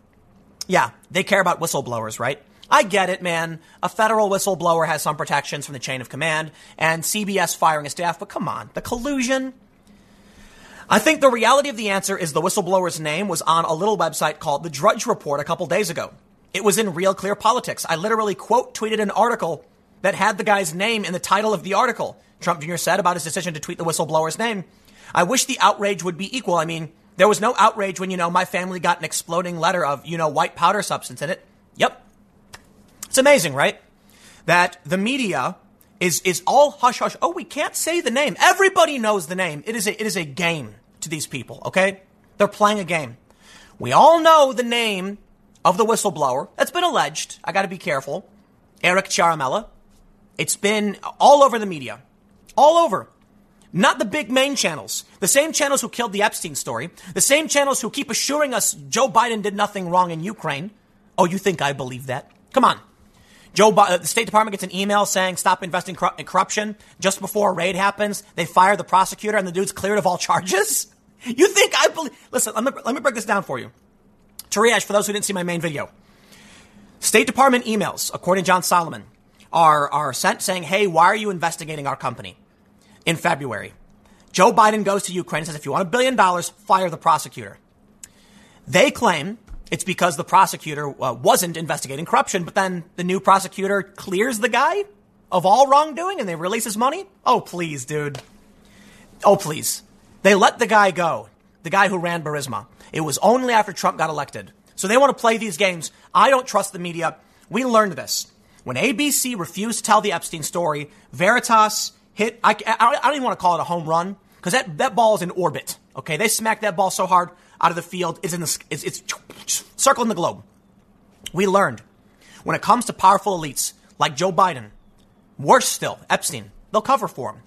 Yeah, they care about whistleblowers, right? I get it, man. A federal whistleblower has some protections from the chain of command and CBS firing a staff, but come on, the collusion. I think the reality of the answer is the whistleblower's name was on a little website called The Drudge Report a couple days ago. It was in Real Clear Politics. I literally quote tweeted an article that had the guy's name in the title of the article. Trump Jr. said about his decision to tweet the whistleblower's name. I wish the outrage would be equal. I mean, there was no outrage when, you know, my family got an exploding letter of, you know, white powder substance in it. Yep, it's amazing, right? That the media is, is all hush hush. Oh, we can't say the name. Everybody knows the name. It is a, it is a game to these people, okay? They're playing a game. We all know the name of the whistleblower. That's been alleged. I got to be careful. Eric Ciaramella. It's been all over the media. All over. Not the big main channels. The same channels who killed the Epstein story. The same channels who keep assuring us Joe Biden did nothing wrong in Ukraine. Oh, you think I believe that? Come on. Joe, the State Department gets an email saying stop investing in corruption. Just before a raid happens, they fire the prosecutor and the dude's cleared of all charges. You think I believe? Listen, let me, let me break this down for you. To Tariash, for those who didn't see my main video, State Department emails, according to John Solomon, are, are sent saying, hey, why are you investigating our company? In February, Joe Biden goes to Ukraine and says, if you want a billion dollars, fire the prosecutor. They claim it's because the prosecutor uh, wasn't investigating corruption, but then the new prosecutor clears the guy of all wrongdoing and they release his money? Oh, please, dude. Oh, please. They let the guy go, the guy who ran Burisma. It was only after Trump got elected. So they want to play these games. I don't trust the media. We learned this. When ABC refused to tell the Epstein story, Veritas hit, I, I, don't even want to call it a home run because that, that ball is in orbit. Okay. They smacked that ball so hard out of the field. It's in the, it's, it's circling the globe. We learned when it comes to powerful elites like Joe Biden, worse still, Epstein, they'll cover for him.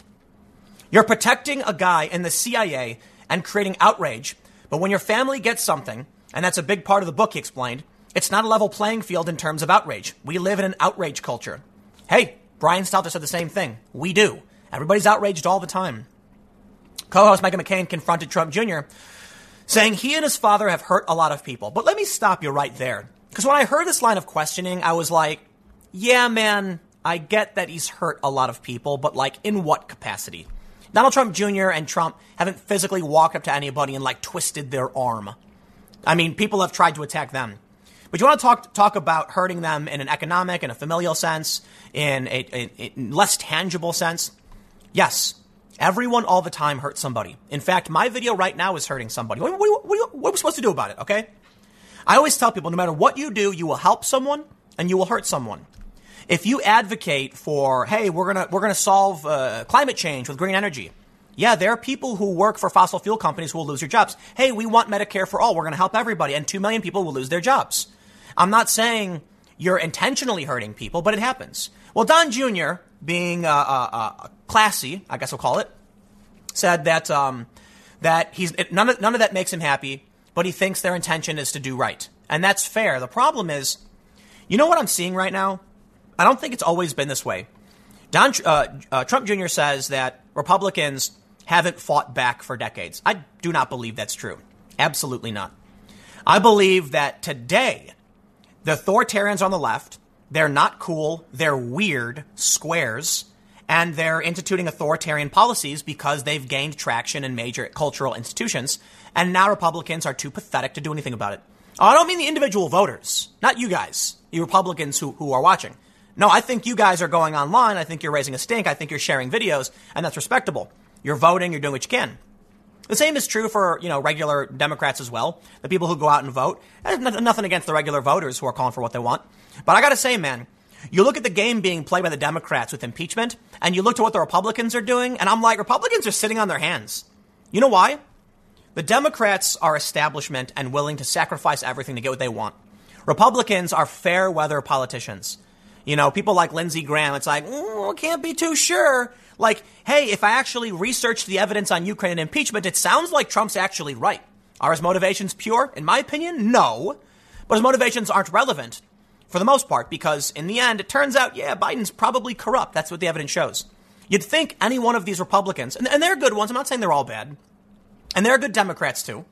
You're protecting a guy in the CIA and creating outrage. But when your family gets something, and that's a big part of the book, he explained, it's not a level playing field in terms of outrage. We live in an outrage culture. Hey, Brian Stelter said the same thing. We do. Everybody's outraged all the time. Co host Meghan McCain confronted Trump Jr., saying he and his father have hurt a lot of people. But let me stop you right there. Because when I heard this line of questioning, I was like, yeah, man, I get that he's hurt a lot of people, but like, in what capacity? Donald Trump Jr. and Trump haven't physically walked up to anybody and like twisted their arm. I mean, people have tried to attack them. But you want to talk talk about hurting them in an economic and a familial sense, in a, a, a less tangible sense? Yes, everyone all the time hurts somebody. In fact, my video right now is hurting somebody. What, what, what, what are we supposed to do about it? Okay, I always tell people, no matter what you do, you will help someone and you will hurt someone. If you advocate for, hey, we're gonna we're gonna solve uh, climate change with green energy. Yeah, there are people who work for fossil fuel companies who will lose their jobs. Hey, we want Medicare for all. We're going to help everybody, and two million people will lose their jobs. I'm not saying you're intentionally hurting people, but it happens. Well, Don Jr., being uh, uh, uh, classy, I guess we'll call it, said that um, that he's none of, none of that makes him happy, but he thinks their intention is to do right, and that's fair. The problem is, you know what I'm seeing right now? I don't think it's always been this way. Don uh, uh, Trump Jr. says that Republicans haven't fought back for decades. I do not believe that's true. Absolutely not. I believe that today the authoritarians on the left, they're not cool, they're weird squares, and they're instituting authoritarian policies because they've gained traction in major cultural institutions, and now Republicans are too pathetic to do anything about it. Oh, I don't mean the individual voters, not you guys, you Republicans who, who are watching. No, I think you guys are going online. I think you're raising a stink. I think you're sharing videos, and that's respectable. You're voting, you're doing what you can. The same is true for, you know, regular Democrats as well. The people who go out and vote. Nothing against the regular voters who are calling for what they want. But I gotta say, man, you look at the game being played by the Democrats with impeachment, and you look to what the Republicans are doing, and I'm like, Republicans are sitting on their hands. You know why? The Democrats are establishment and willing to sacrifice everything to get what they want. Republicans are fair weather politicians. You know, people like Lindsey Graham, it's like, mm, can't be too sure. Like, hey, if I actually researched the evidence on Ukraine and impeachment, it sounds like Trump's actually right. Are his motivations pure? In my opinion, no. But his motivations aren't relevant for the most part because in the end, it turns out, yeah, Biden's probably corrupt. That's what the evidence shows. You'd think any one of these Republicans, and, and they're good ones, I'm not saying they're all bad, and they're good Democrats too.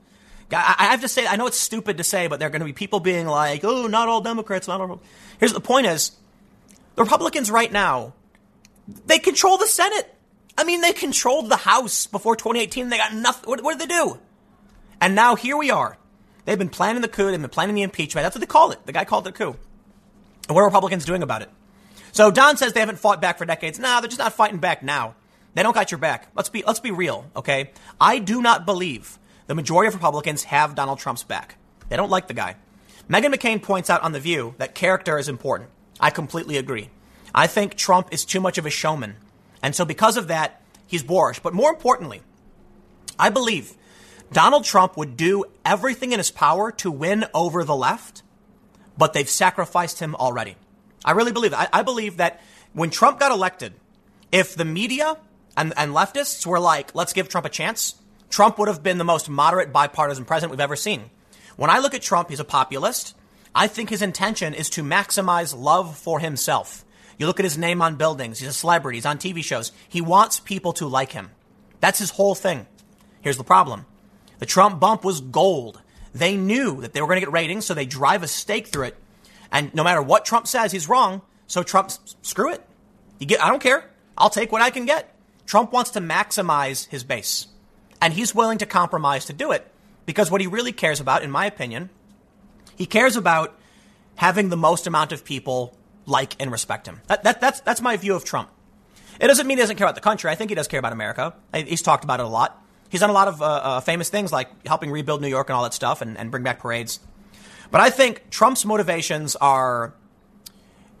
I, I have to say, I know it's stupid to say, but there are going to be people being like, oh, not all Democrats, not all. Here's the point is, the Republicans right now they control the Senate. I mean, they controlled the House before 2018. They got nothing. What, what did they do? And now here we are. They've been planning the coup. They've been planning the impeachment. That's what they call it. The guy called it a coup. And what are Republicans doing about it? So Don says they haven't fought back for decades. No, they're just not fighting back now. They don't got your back. Let's be let's be real, okay? I do not believe the majority of Republicans have Donald Trump's back. They don't like the guy. Meghan McCain points out on the View that character is important. I completely agree. I think Trump is too much of a showman. And so because of that, he's boorish. But more importantly, I believe Donald Trump would do everything in his power to win over the left, but they've sacrificed him already. I really believe that. I, I believe that when Trump got elected, if the media and, and leftists were like, let's give Trump a chance, Trump would have been the most moderate bipartisan president we've ever seen. When I look at Trump, he's a populist. I think his intention is to maximize love for himself. You look at his name on buildings. He's a celebrity. He's on TV shows. He wants people to like him. That's his whole thing. Here's the problem. The Trump bump was gold. They knew that they were going to get ratings, so they drive a stake through it. And no matter what Trump says, he's wrong. So Trump, screw it. You get, I don't care. I'll take what I can get. Trump wants to maximize his base. And he's willing to compromise to do it because what he really cares about, in my opinion, he cares about having the most amount of people like and respect him. That, that, that's, that's my view of Trump. It doesn't mean he doesn't care about the country. I think he does care about America. He's talked about it a lot. He's done a lot of uh, uh, famous things like helping rebuild New York and all that stuff and, and bring back parades. But I think Trump's motivations are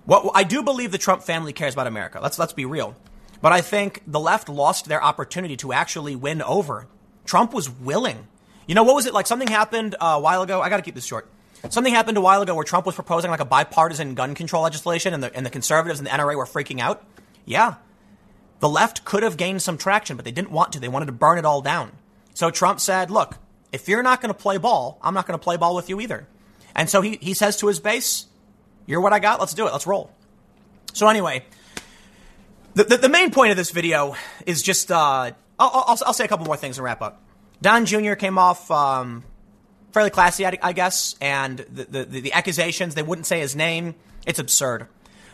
what I do believe the Trump family cares about America. Let's let's be real. But I think the left lost their opportunity to actually win over. Trump was willing. You know what was it like? Something happened uh, a while ago. I got to keep this short. Something happened a while ago where Trump was proposing like a bipartisan gun control legislation, and the and the conservatives and the NRA were freaking out. Yeah, the left could have gained some traction, but they didn't want to. They wanted to burn it all down. So Trump said, "Look, if you're not going to play ball, I'm not going to play ball with you either." And so he, he says to his base, You're what I got. Let's do it. Let's roll. So, anyway, the, the, the main point of this video is just, uh, I'll, I'll, I'll, say a couple more things and wrap up. Don Jr. came off um, fairly classy, I, guess, and the, the, the accusations, they wouldn't say his name. It's absurd.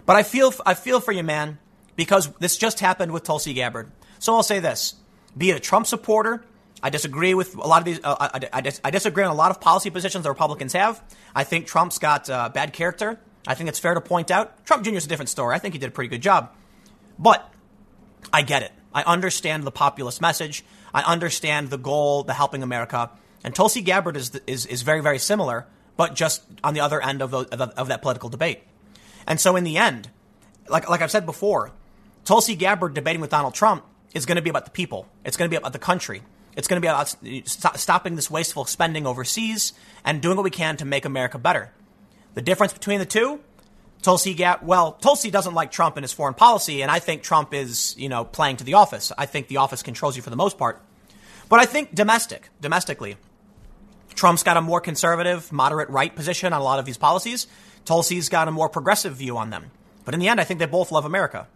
But I feel, I feel for you, man, because this just happened with Tulsi Gabbard. So I'll say this be a Trump supporter, I disagree with a lot of these. Uh, I, I, I, disagree on a lot of policy positions the Republicans have. I think Trump's got uh, bad character. I think it's fair to point out. Trump Jr. is a different story. I think he did a pretty good job. But I get it. I understand the populist message. I understand the goal, the helping America. And Tulsi Gabbard is, is, is very, very similar, but just on the other end of, the, of, of that political debate. And so in the end, like, like I've said before, Tulsi Gabbard debating with Donald Trump is going to be about the people. It's going to be about the country. It's going to be about stopping this wasteful spending overseas and doing what we can to make America better. The difference between the two, Tulsi Gap, well, Tulsi doesn't like Trump and his foreign policy, and I think Trump is, you know, playing to the office. I think the office controls you for the most part. But I think domestic, domestically, Trump's got a more conservative, moderate right position on a lot of these policies. Tulsi's got a more progressive view on them. But in the end, I think they both love America.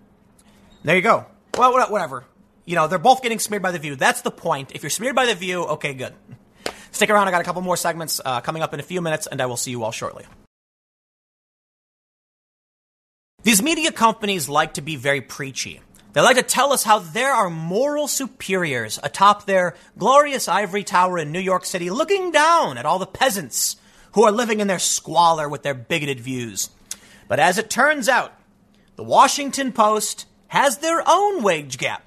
There you go. Well, whatever. You know, they're both getting smeared by the view. That's the point. If you're smeared by the view, okay, good. Stick around. I got a couple more segments uh, coming up in a few minutes, and I will see you all shortly. These media companies like to be very preachy. They like to tell us how there are moral superiors atop their glorious ivory tower in New York City looking down at all the peasants who are living in their squalor with their bigoted views. But as it turns out, the Washington Post has their own wage gap.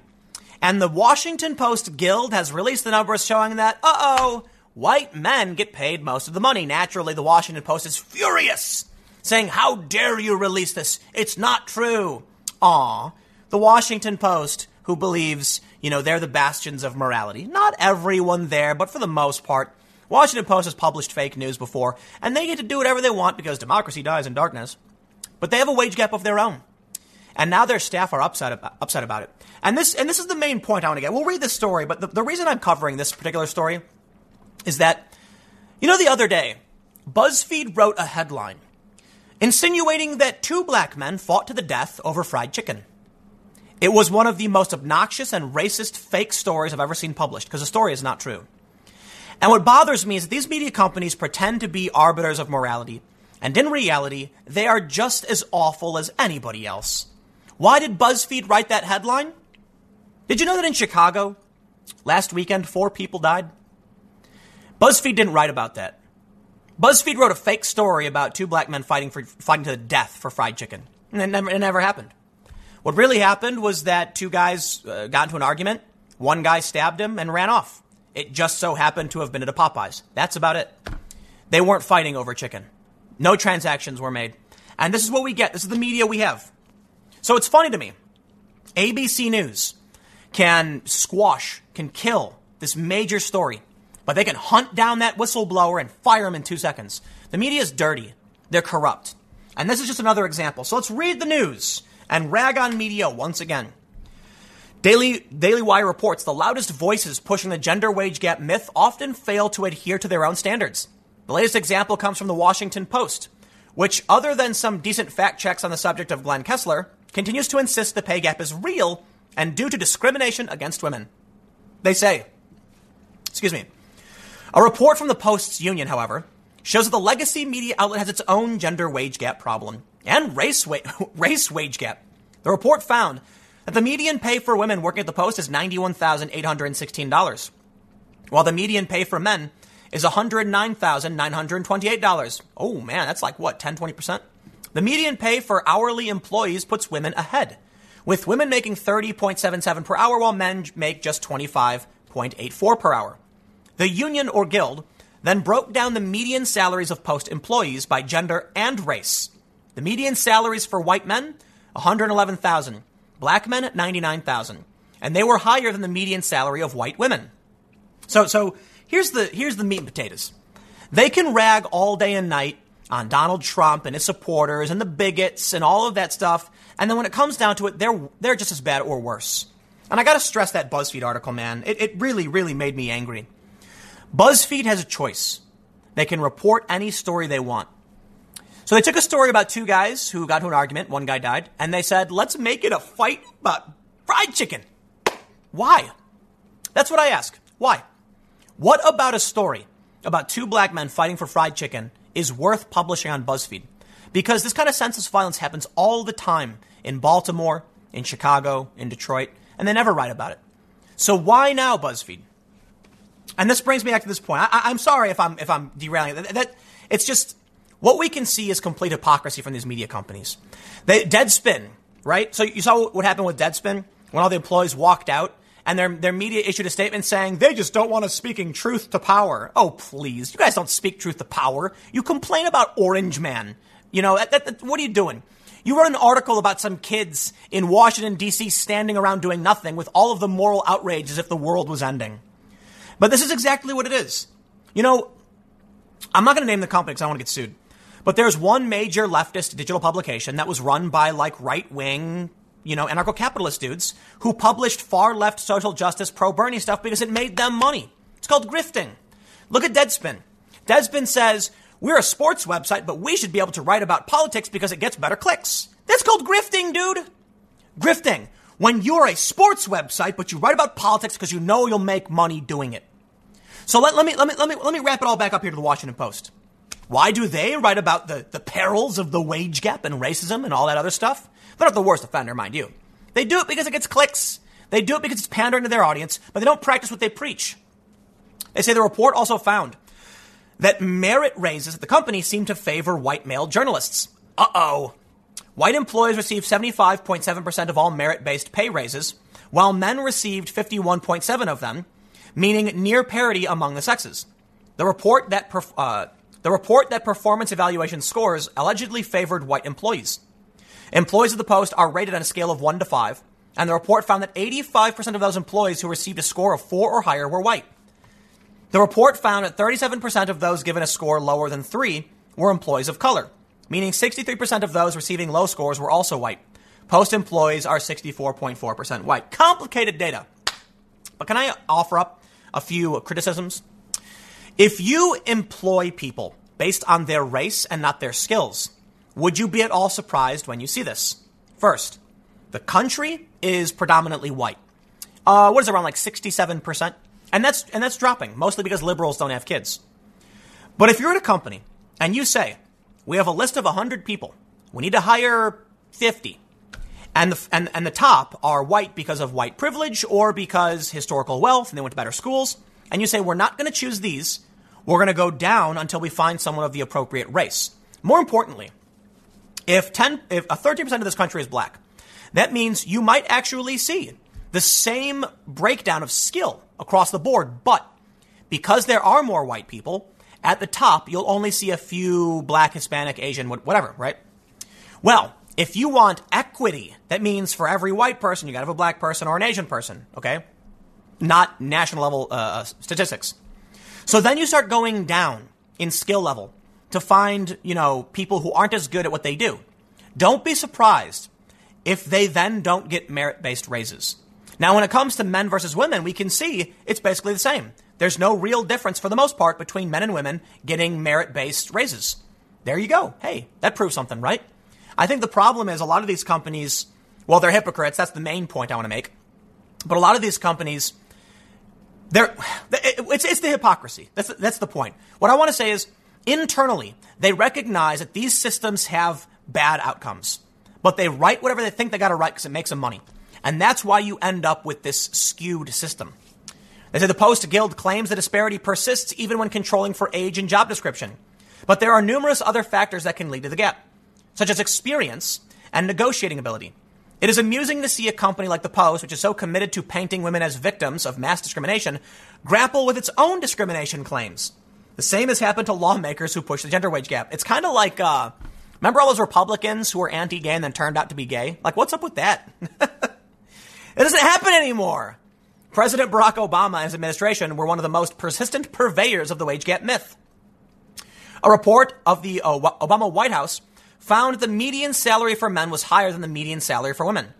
And the Washington Post Guild has released the numbers showing that, uh oh, white men get paid most of the money. Naturally, the Washington Post is furious, saying, How dare you release this? It's not true. Aw, the Washington Post, who believes, you know, they're the bastions of morality. Not everyone there, but for the most part. Washington Post has published fake news before, and they get to do whatever they want because democracy dies in darkness. But they have a wage gap of their own. And now their staff are upset about, upset about it. And this, and this is the main point I want to get. We'll read this story, but the, the reason I'm covering this particular story is that, you know, the other day, BuzzFeed wrote a headline insinuating that two black men fought to the death over fried chicken. It was one of the most obnoxious and racist fake stories I've ever seen published because the story is not true. And what bothers me is that these media companies pretend to be arbiters of morality, and in reality, they are just as awful as anybody else. Why did BuzzFeed write that headline? Did you know that in Chicago, last weekend, four people died? BuzzFeed didn't write about that. BuzzFeed wrote a fake story about two black men fighting for fighting to the death for fried chicken. And it never, it never happened. What really happened was that two guys uh, got into an argument. One guy stabbed him and ran off. It just so happened to have been at a Popeyes. That's about it. They weren't fighting over chicken. No transactions were made. And this is what we get. This is the media we have. So it's funny to me. ABC News can squash, can kill this major story, but they can hunt down that whistleblower and fire him in two seconds. The media is dirty. They're corrupt. And this is just another example. So let's read the news and rag on media once again. Daily, Daily Wire reports the loudest voices pushing the gender wage gap myth often fail to adhere to their own standards. The latest example comes from the Washington Post, which, other than some decent fact checks on the subject of Glenn Kessler, continues to insist the pay gap is real and due to discrimination against women. They say, excuse me, a report from the Post's union, however, shows that the legacy media outlet has its own gender wage gap problem and race, wa- race wage gap. The report found that the median pay for women working at the Post is $91,816, while the median pay for men is $109,928. Oh man, that's like what, 10, 20%? The median pay for hourly employees puts women ahead, with women making 30.77 per hour while men make just 25.84 per hour. The union or guild then broke down the median salaries of Post employees by gender and race. The median salaries for white men, 111,000. Black men, 99,000. And they were higher than the median salary of white women. So, so here's the, here's the meat and potatoes. They can rag all day and night on Donald Trump and his supporters and the bigots and all of that stuff. And then when it comes down to it, they're, they're just as bad or worse. And I got to stress that BuzzFeed article, man. It, it really, really made me angry. BuzzFeed has a choice. They can report any story they want. So they took a story about two guys who got into an argument, one guy died, and they said, let's make it a fight about fried chicken. Why? That's what I ask. Why? What about a story about two black men fighting for fried chicken is worth publishing on BuzzFeed? Because this kind of senseless violence happens all the time in Baltimore, in Chicago, in Detroit, and they never write about it. So why now, BuzzFeed? And this brings me back to this point. I, am sorry if I'm if I'm derailing. That, that it's just what we can see is complete hypocrisy from these media companies. They, Deadspin, right? So you saw what happened with Deadspin when all the employees walked out and their, their media issued a statement saying they just don't want us speaking truth to power. Oh, please. You guys don't speak truth to power. You complain about Orange Man. You know, that, that, what are you doing? You wrote an article about some kids in Washington, D.C. standing around doing nothing with all of the moral outrage as if the world was ending. But this is exactly what it is. You know, I'm not going to name the company because I don't want to get sued. But there's one major leftist digital publication that was run by like right wing, you know, anarcho capitalist dudes who published far left social justice pro Bernie stuff because it made them money. It's called grifting. Look at Deadspin. Deadspin says, we're a sports website, but we should be able to write about politics because it gets better clicks. That's called grifting, dude. Grifting. When you're a sports website, but you write about politics because you know you'll make money doing it. So let, let, me, let, me, let, me, let me wrap it all back up here to the Washington Post. Why do they write about the, the perils of the wage gap and racism and all that other stuff? They're not the worst offender, mind you. They do it because it gets clicks. They do it because it's pandering to their audience, but they don't practice what they preach. They say the report also found that merit raises at the company seem to favor white male journalists. Uh oh. White employees received 75.7% of all merit based pay raises, while men received 51.7 of them, meaning near parity among the sexes. The report that uh, the report that performance evaluation scores allegedly favored white employees. Employees of the Post are rated on a scale of 1 to 5, and the report found that 85% of those employees who received a score of 4 or higher were white. The report found that 37% of those given a score lower than 3 were employees of color, meaning 63% of those receiving low scores were also white. Post employees are 64.4% white. Complicated data. But can I offer up a few criticisms? If you employ people based on their race and not their skills, would you be at all surprised when you see this? First, the country is predominantly white. Uh, what is it, around like 67%? And that's, and that's dropping, mostly because liberals don't have kids. But if you're at a company and you say, we have a list of 100 people, we need to hire 50, and the, and, and the top are white because of white privilege or because historical wealth and they went to better schools, and you say, we're not going to choose these, we're going to go down until we find someone of the appropriate race. More importantly, if 10, if 13% of this country is black, that means you might actually see the same breakdown of skill across the board, but because there are more white people, at the top, you'll only see a few black, Hispanic, Asian, whatever, right? Well, if you want equity, that means for every white person, you gotta have a black person or an Asian person, okay? Not national level uh, uh, statistics. So then you start going down in skill level to find, you know, people who aren't as good at what they do. Don't be surprised if they then don't get merit based raises. Now, when it comes to men versus women, we can see it's basically the same. There's no real difference for the most part between men and women getting merit based raises. There you go. Hey, that proves something, right? I think the problem is a lot of these companies, well, they're hypocrites. That's the main point I want to make. But a lot of these companies it's, it's the hypocrisy. That's, that's the point. What I want to say is internally, they recognize that these systems have bad outcomes, but they write whatever they think they got to write because it makes them money. And that's why you end up with this skewed system. They say the Post Guild claims the disparity persists even when controlling for age and job description. But there are numerous other factors that can lead to the gap, such as experience and negotiating ability. It is amusing to see a company like the Post, which is so committed to painting women as victims of mass discrimination, grapple with its own discrimination claims. The same has happened to lawmakers who push the gender wage gap. It's kind of like, uh, remember all those Republicans who were anti-gay and then turned out to be gay? Like, what's up with that? it doesn't happen anymore. President Barack Obama and his administration were one of the most persistent purveyors of the wage gap myth. A report of the Obama White House found the median salary for men was higher than the median salary for women.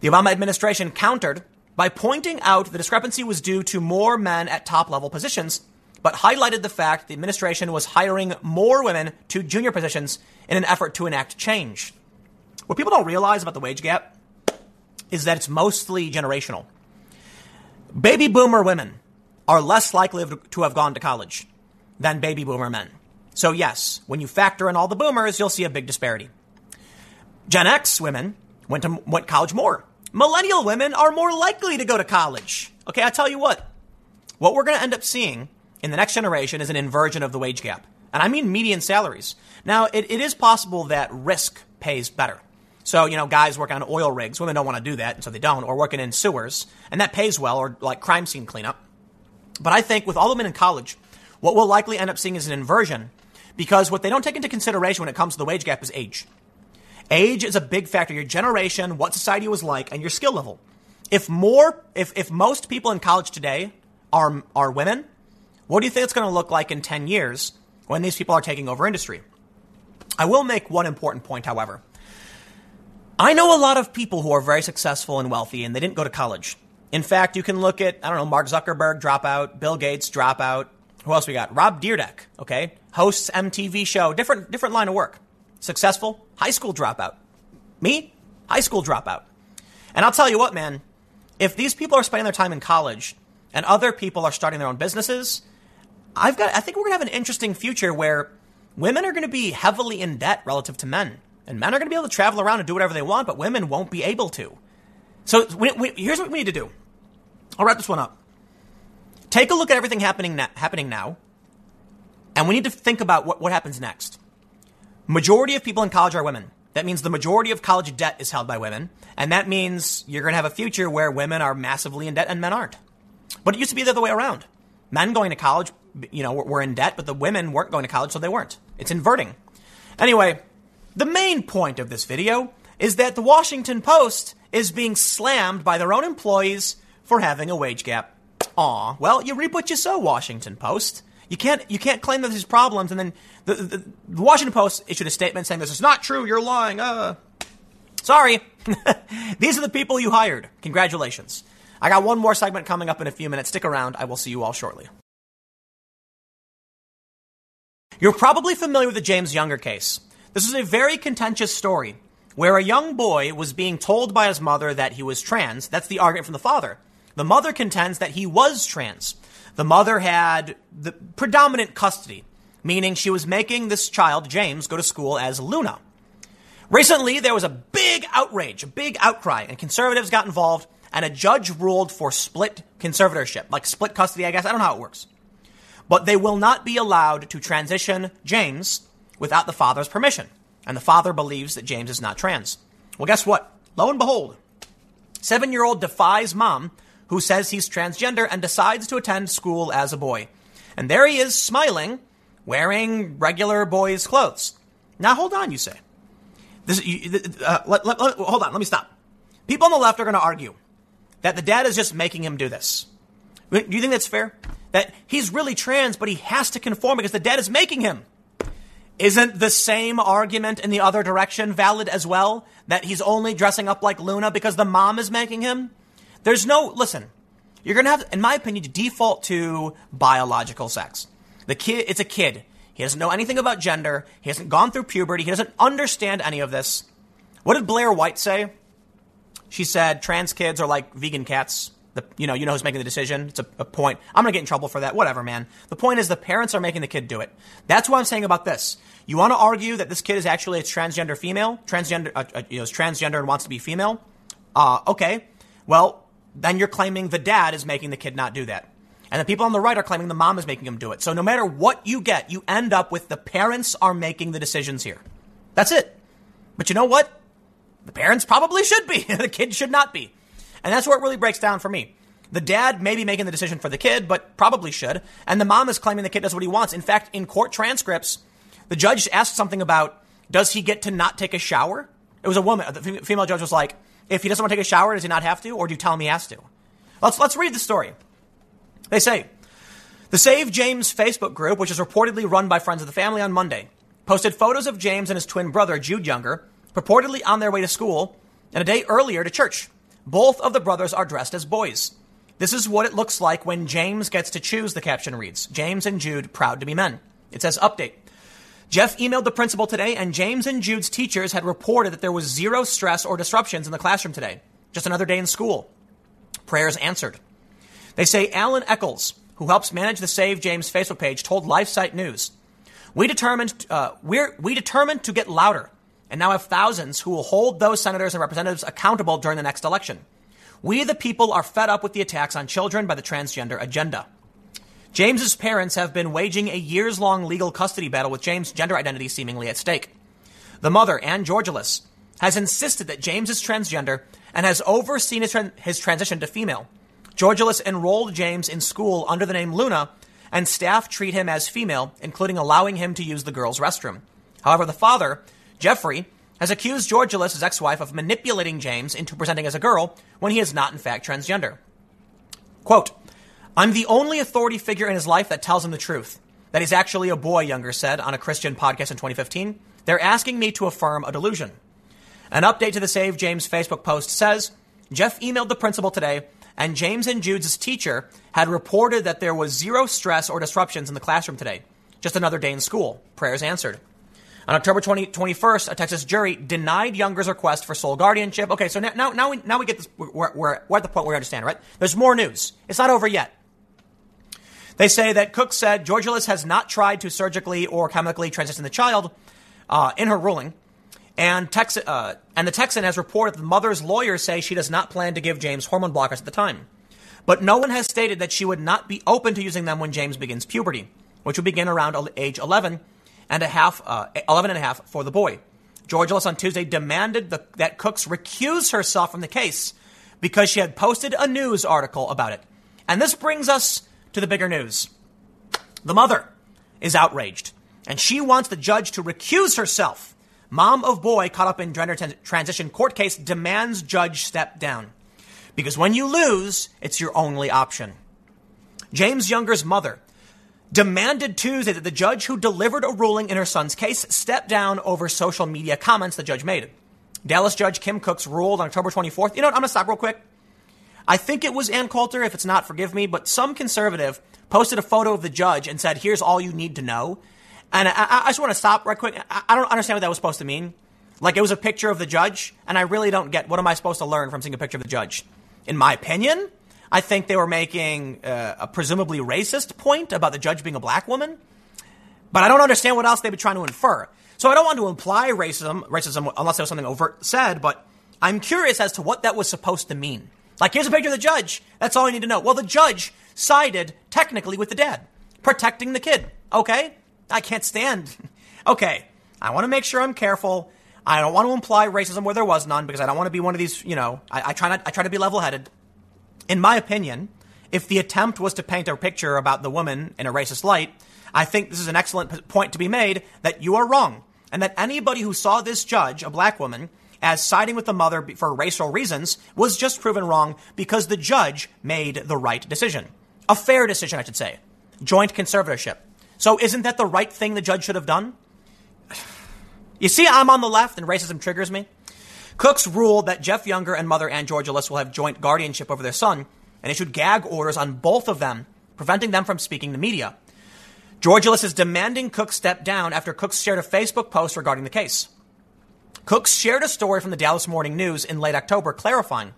The Obama administration countered by pointing out the discrepancy was due to more men at top level positions, but highlighted the fact the administration was hiring more women to junior positions in an effort to enact change. What people don't realize about the wage gap is that it's mostly generational. Baby boomer women are less likely to have gone to college than baby boomer men. So, yes, when you factor in all the boomers, you'll see a big disparity. Gen X women went to went college more. Millennial women are more likely to go to college. Okay, I tell you what, what we're going to end up seeing in the next generation is an inversion of the wage gap. And I mean median salaries. Now, it, it is possible that risk pays better. So, you know, guys work on oil rigs, women don't want to do that, so they don't, or working in sewers, and that pays well, or like crime scene cleanup. But I think with all the men in college, what we'll likely end up seeing is an inversion because what they don't take into consideration when it comes to the wage gap is age. Age is a big factor. Your generation, what society was like, and your skill level. If more, if, if most people in college today are, are women, what do you think it's going to look like in 10 years when these people are taking over industry? I will make one important point, however. I know a lot of people who are very successful and wealthy and they didn't go to college. In fact, you can look at, I don't know, Mark Zuckerberg dropout, Bill Gates drop out. Who else we got? Rob Dyrdek, okay? Hosts MTV show, different, different line of work. Successful, high school dropout. Me, high school dropout. And I'll tell you what, man, if these people are spending their time in college and other people are starting their own businesses, I've got, I think we're going to have an interesting future where women are going to be heavily in debt relative to men. And men are going to be able to travel around and do whatever they want, but women won't be able to. So we, we, here's what we need to do. I'll wrap this one up. Take a look at everything happening, na- happening now, and we need to think about what, what happens next. Majority of people in college are women. That means the majority of college debt is held by women. And that means you're going to have a future where women are massively in debt and men aren't. But it used to be the other way around. Men going to college, you know, were in debt, but the women weren't going to college, so they weren't. It's inverting. Anyway, the main point of this video is that the Washington Post is being slammed by their own employees for having a wage gap. Aw, well, you reap what you sow, Washington Post. You can't you can't claim that there's problems and then the, the, the Washington Post issued a statement saying this is not true. You're lying. Uh, sorry. These are the people you hired. Congratulations. I got one more segment coming up in a few minutes. Stick around. I will see you all shortly. You're probably familiar with the James Younger case. This is a very contentious story where a young boy was being told by his mother that he was trans. That's the argument from the father. The mother contends that he was trans. The mother had the predominant custody, meaning she was making this child, James, go to school as Luna. Recently, there was a big outrage, a big outcry, and conservatives got involved, and a judge ruled for split conservatorship, like split custody, I guess. I don't know how it works. But they will not be allowed to transition James without the father's permission. And the father believes that James is not trans. Well, guess what? Lo and behold, seven year old defies mom who says he's transgender and decides to attend school as a boy. And there he is, smiling, wearing regular boy's clothes. Now, hold on, you say. This, uh, let, let, let, hold on, let me stop. People on the left are going to argue that the dad is just making him do this. Do you think that's fair? That he's really trans, but he has to conform because the dad is making him. Isn't the same argument in the other direction valid as well? That he's only dressing up like Luna because the mom is making him? There's no, listen, you're going to have, in my opinion, to default to biological sex. The kid, it's a kid. He doesn't know anything about gender. He hasn't gone through puberty. He doesn't understand any of this. What did Blair White say? She said trans kids are like vegan cats. The, you know, you know who's making the decision. It's a, a point. I'm gonna get in trouble for that. Whatever, man. The point is the parents are making the kid do it. That's what I'm saying about this. You want to argue that this kid is actually a transgender female, transgender, uh, uh, you know, is transgender and wants to be female? Uh, okay. Well, then you're claiming the dad is making the kid not do that. And the people on the right are claiming the mom is making him do it. So no matter what you get, you end up with the parents are making the decisions here. That's it. But you know what? The parents probably should be. the kid should not be. And that's where it really breaks down for me. The dad may be making the decision for the kid, but probably should. And the mom is claiming the kid does what he wants. In fact, in court transcripts, the judge asked something about does he get to not take a shower? It was a woman. The female judge was like, if he doesn't want to take a shower, does he not have to? Or do you tell him he has to? Let's, let's read the story. They say, the Save James Facebook group, which is reportedly run by friends of the family on Monday, posted photos of James and his twin brother, Jude Younger, purportedly on their way to school and a day earlier to church. Both of the brothers are dressed as boys. This is what it looks like when James gets to choose, the caption reads. James and Jude proud to be men. It says update. Jeff emailed the principal today, and James and Jude's teachers had reported that there was zero stress or disruptions in the classroom today. Just another day in school. Prayers answered. They say Alan Eccles, who helps manage the Save James Facebook page, told LifeSite News, "We determined uh, we're, we determined to get louder, and now have thousands who will hold those senators and representatives accountable during the next election. We, the people, are fed up with the attacks on children by the transgender agenda." James's parents have been waging a years long legal custody battle with James' gender identity seemingly at stake. The mother, Ann Georgulas, has insisted that James is transgender and has overseen his, tra- his transition to female. Georgulas enrolled James in school under the name Luna, and staff treat him as female, including allowing him to use the girls' restroom. However, the father, Jeffrey, has accused Georgulas, his ex wife, of manipulating James into presenting as a girl when he is not, in fact, transgender. Quote, I'm the only authority figure in his life that tells him the truth. That he's actually a boy, Younger said on a Christian podcast in 2015. They're asking me to affirm a delusion. An update to the Save James Facebook post says Jeff emailed the principal today, and James and Jude's teacher had reported that there was zero stress or disruptions in the classroom today. Just another day in school. Prayers answered. On October 20, 21st, a Texas jury denied Younger's request for sole guardianship. Okay, so now, now, now, we, now we get this. We're, we're, we're at the point where we understand, right? There's more news. It's not over yet. They say that Cook said Georgulas has not tried to surgically or chemically transition the child uh, in her ruling. And, Tex- uh, and the Texan has reported that the mother's lawyers say she does not plan to give James hormone blockers at the time. But no one has stated that she would not be open to using them when James begins puberty, which will begin around age 11 and a half, uh, 11 and a half for the boy. Georgulas on Tuesday demanded the, that Cooks recuse herself from the case because she had posted a news article about it. And this brings us to the bigger news. The mother is outraged, and she wants the judge to recuse herself. Mom of boy caught up in t- transition court case demands judge step down. Because when you lose, it's your only option. James Younger's mother demanded Tuesday that the judge who delivered a ruling in her son's case step down over social media comments the judge made. Dallas Judge Kim Cooks ruled on October 24th. You know what? I'm going to stop real quick. I think it was Ann Coulter. If it's not, forgive me. But some conservative posted a photo of the judge and said, "Here's all you need to know." And I, I just want to stop right quick. I, don't understand what that was supposed to mean. Like it was a picture of the judge, and I really don't get what am I supposed to learn from seeing a picture of the judge. In my opinion, I think they were making uh, a presumably racist point about the judge being a black woman, but I don't understand what else they'd be trying to infer. So I don't want to imply racism, racism unless there was something overt said, but I'm curious as to what that was supposed to mean. Like, here's a picture of the judge. That's all you need to know. Well, the judge sided technically with the dad, protecting the kid. Okay? I can't stand. okay. I want to make sure I'm careful. I don't want to imply racism where there was none because I don't want to be one of these, you know, I, I try not, I try to be level headed. In my opinion, if the attempt was to paint a picture about the woman in a racist light, I think this is an excellent point to be made that you are wrong. And that anybody who saw this judge, a black woman, as siding with the mother for racial reasons was just proven wrong because the judge made the right decision. A fair decision, I should say. Joint conservatorship. So isn't that the right thing the judge should have done? You see, I'm on the left and racism triggers me. Cooks ruled that Jeff Younger and mother Ann Georgulas will have joint guardianship over their son and issued gag orders on both of them, preventing them from speaking to media. Georgulas is demanding Cook step down after Cooks shared a Facebook post regarding the case. Cooks shared a story from the Dallas Morning News in late October clarifying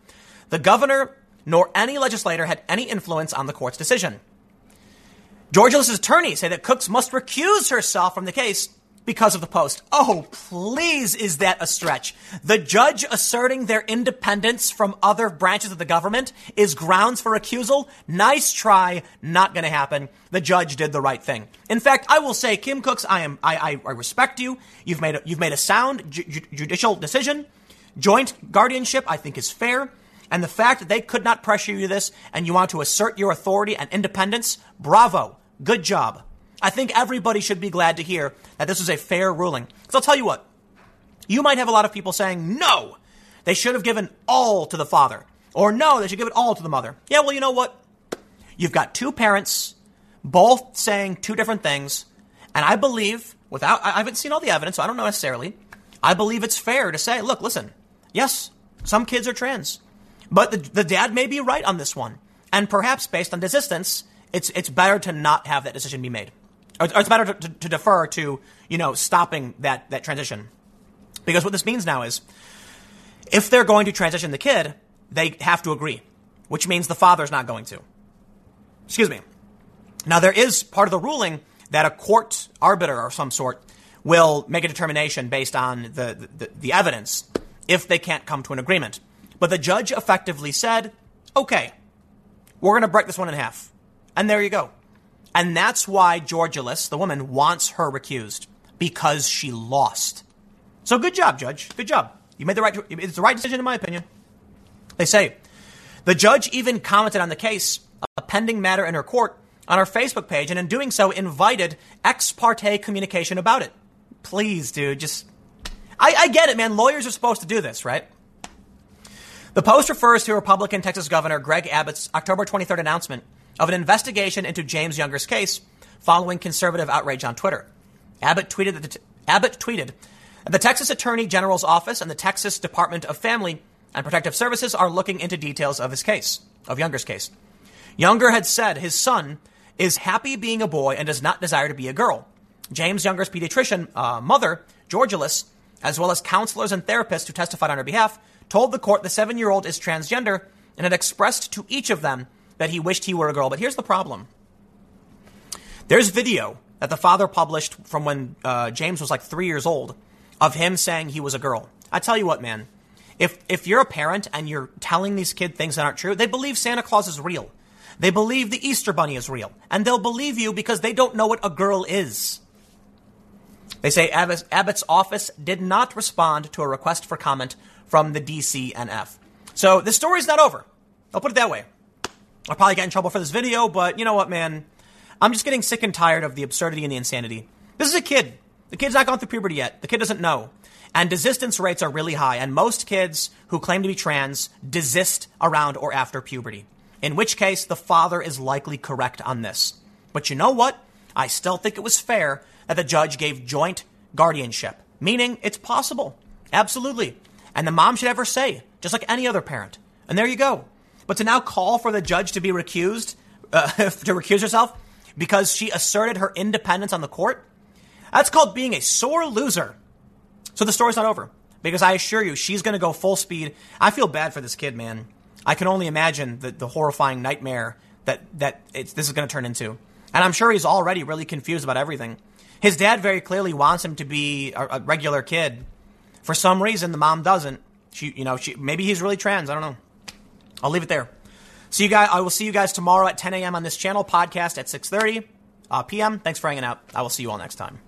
the governor nor any legislator had any influence on the court's decision. Georgia's attorneys say that Cooks must recuse herself from the case because of the post. Oh, please, is that a stretch? The judge asserting their independence from other branches of the government is grounds for recusal? Nice try. Not going to happen. The judge did the right thing. In fact, I will say, Kim Cooks, I am, I, I, I respect you. You've made a, you've made a sound ju- judicial decision. Joint guardianship, I think, is fair. And the fact that they could not pressure you to this and you want to assert your authority and independence, bravo. Good job. I think everybody should be glad to hear that this is a fair ruling. Because I'll tell you what, you might have a lot of people saying, no, they should have given all to the father. Or no, they should give it all to the mother. Yeah, well, you know what? You've got two parents, both saying two different things. And I believe, without, I haven't seen all the evidence, so I don't know necessarily. I believe it's fair to say, look, listen, yes, some kids are trans. But the, the dad may be right on this one. And perhaps based on desistance, it's, it's better to not have that decision be made. It's better to, to, to defer to, you know, stopping that, that transition. Because what this means now is, if they're going to transition the kid, they have to agree, which means the father's not going to. Excuse me. Now, there is part of the ruling that a court arbiter or some sort will make a determination based on the, the, the evidence if they can't come to an agreement. But the judge effectively said, okay, we're going to break this one in half. And there you go. And that's why Georgulas, the woman, wants her recused because she lost. So good job, judge. Good job. You made the right. It's the right decision, in my opinion. They say the judge even commented on the case, a pending matter in her court, on her Facebook page, and in doing so, invited ex parte communication about it. Please, dude, just. I, I get it, man. Lawyers are supposed to do this, right? The Post refers to Republican Texas Governor Greg Abbott's October 23rd announcement of an investigation into James Younger's case following conservative outrage on Twitter. Abbott tweeted that the, Abbott tweeted that the Texas Attorney General's office and the Texas Department of Family and Protective Services are looking into details of his case, of Younger's case. Younger had said his son is happy being a boy and does not desire to be a girl. James Younger's pediatrician uh, mother, Georgulas, as well as counselors and therapists who testified on her behalf, told the court the seven year old is transgender and had expressed to each of them that he wished he were a girl. But here's the problem there's video that the father published from when uh, James was like three years old of him saying he was a girl. I tell you what, man, if, if you're a parent and you're telling these kids things that aren't true, they believe Santa Claus is real. They believe the Easter Bunny is real. And they'll believe you because they don't know what a girl is. They say Abbott's office did not respond to a request for comment from the DCNF. So the story's not over. I'll put it that way. I'll probably get in trouble for this video, but you know what, man? I'm just getting sick and tired of the absurdity and the insanity. This is a kid. The kid's not gone through puberty yet. The kid doesn't know. And desistance rates are really high, and most kids who claim to be trans desist around or after puberty. In which case, the father is likely correct on this. But you know what? I still think it was fair that the judge gave joint guardianship, meaning it's possible. Absolutely. And the mom should her say, just like any other parent. And there you go. But to now call for the judge to be recused, uh, to recuse herself because she asserted her independence on the court, that's called being a sore loser. So the story's not over because I assure you, she's going to go full speed. I feel bad for this kid, man. I can only imagine the, the horrifying nightmare that, that this is going to turn into. And I'm sure he's already really confused about everything. His dad very clearly wants him to be a, a regular kid, for some reason, the mom doesn't. She, you know, she maybe he's really trans. I don't know. I'll leave it there. See you guys. I will see you guys tomorrow at 10 a.m. on this channel. Podcast at 6:30 uh, p.m. Thanks for hanging out. I will see you all next time.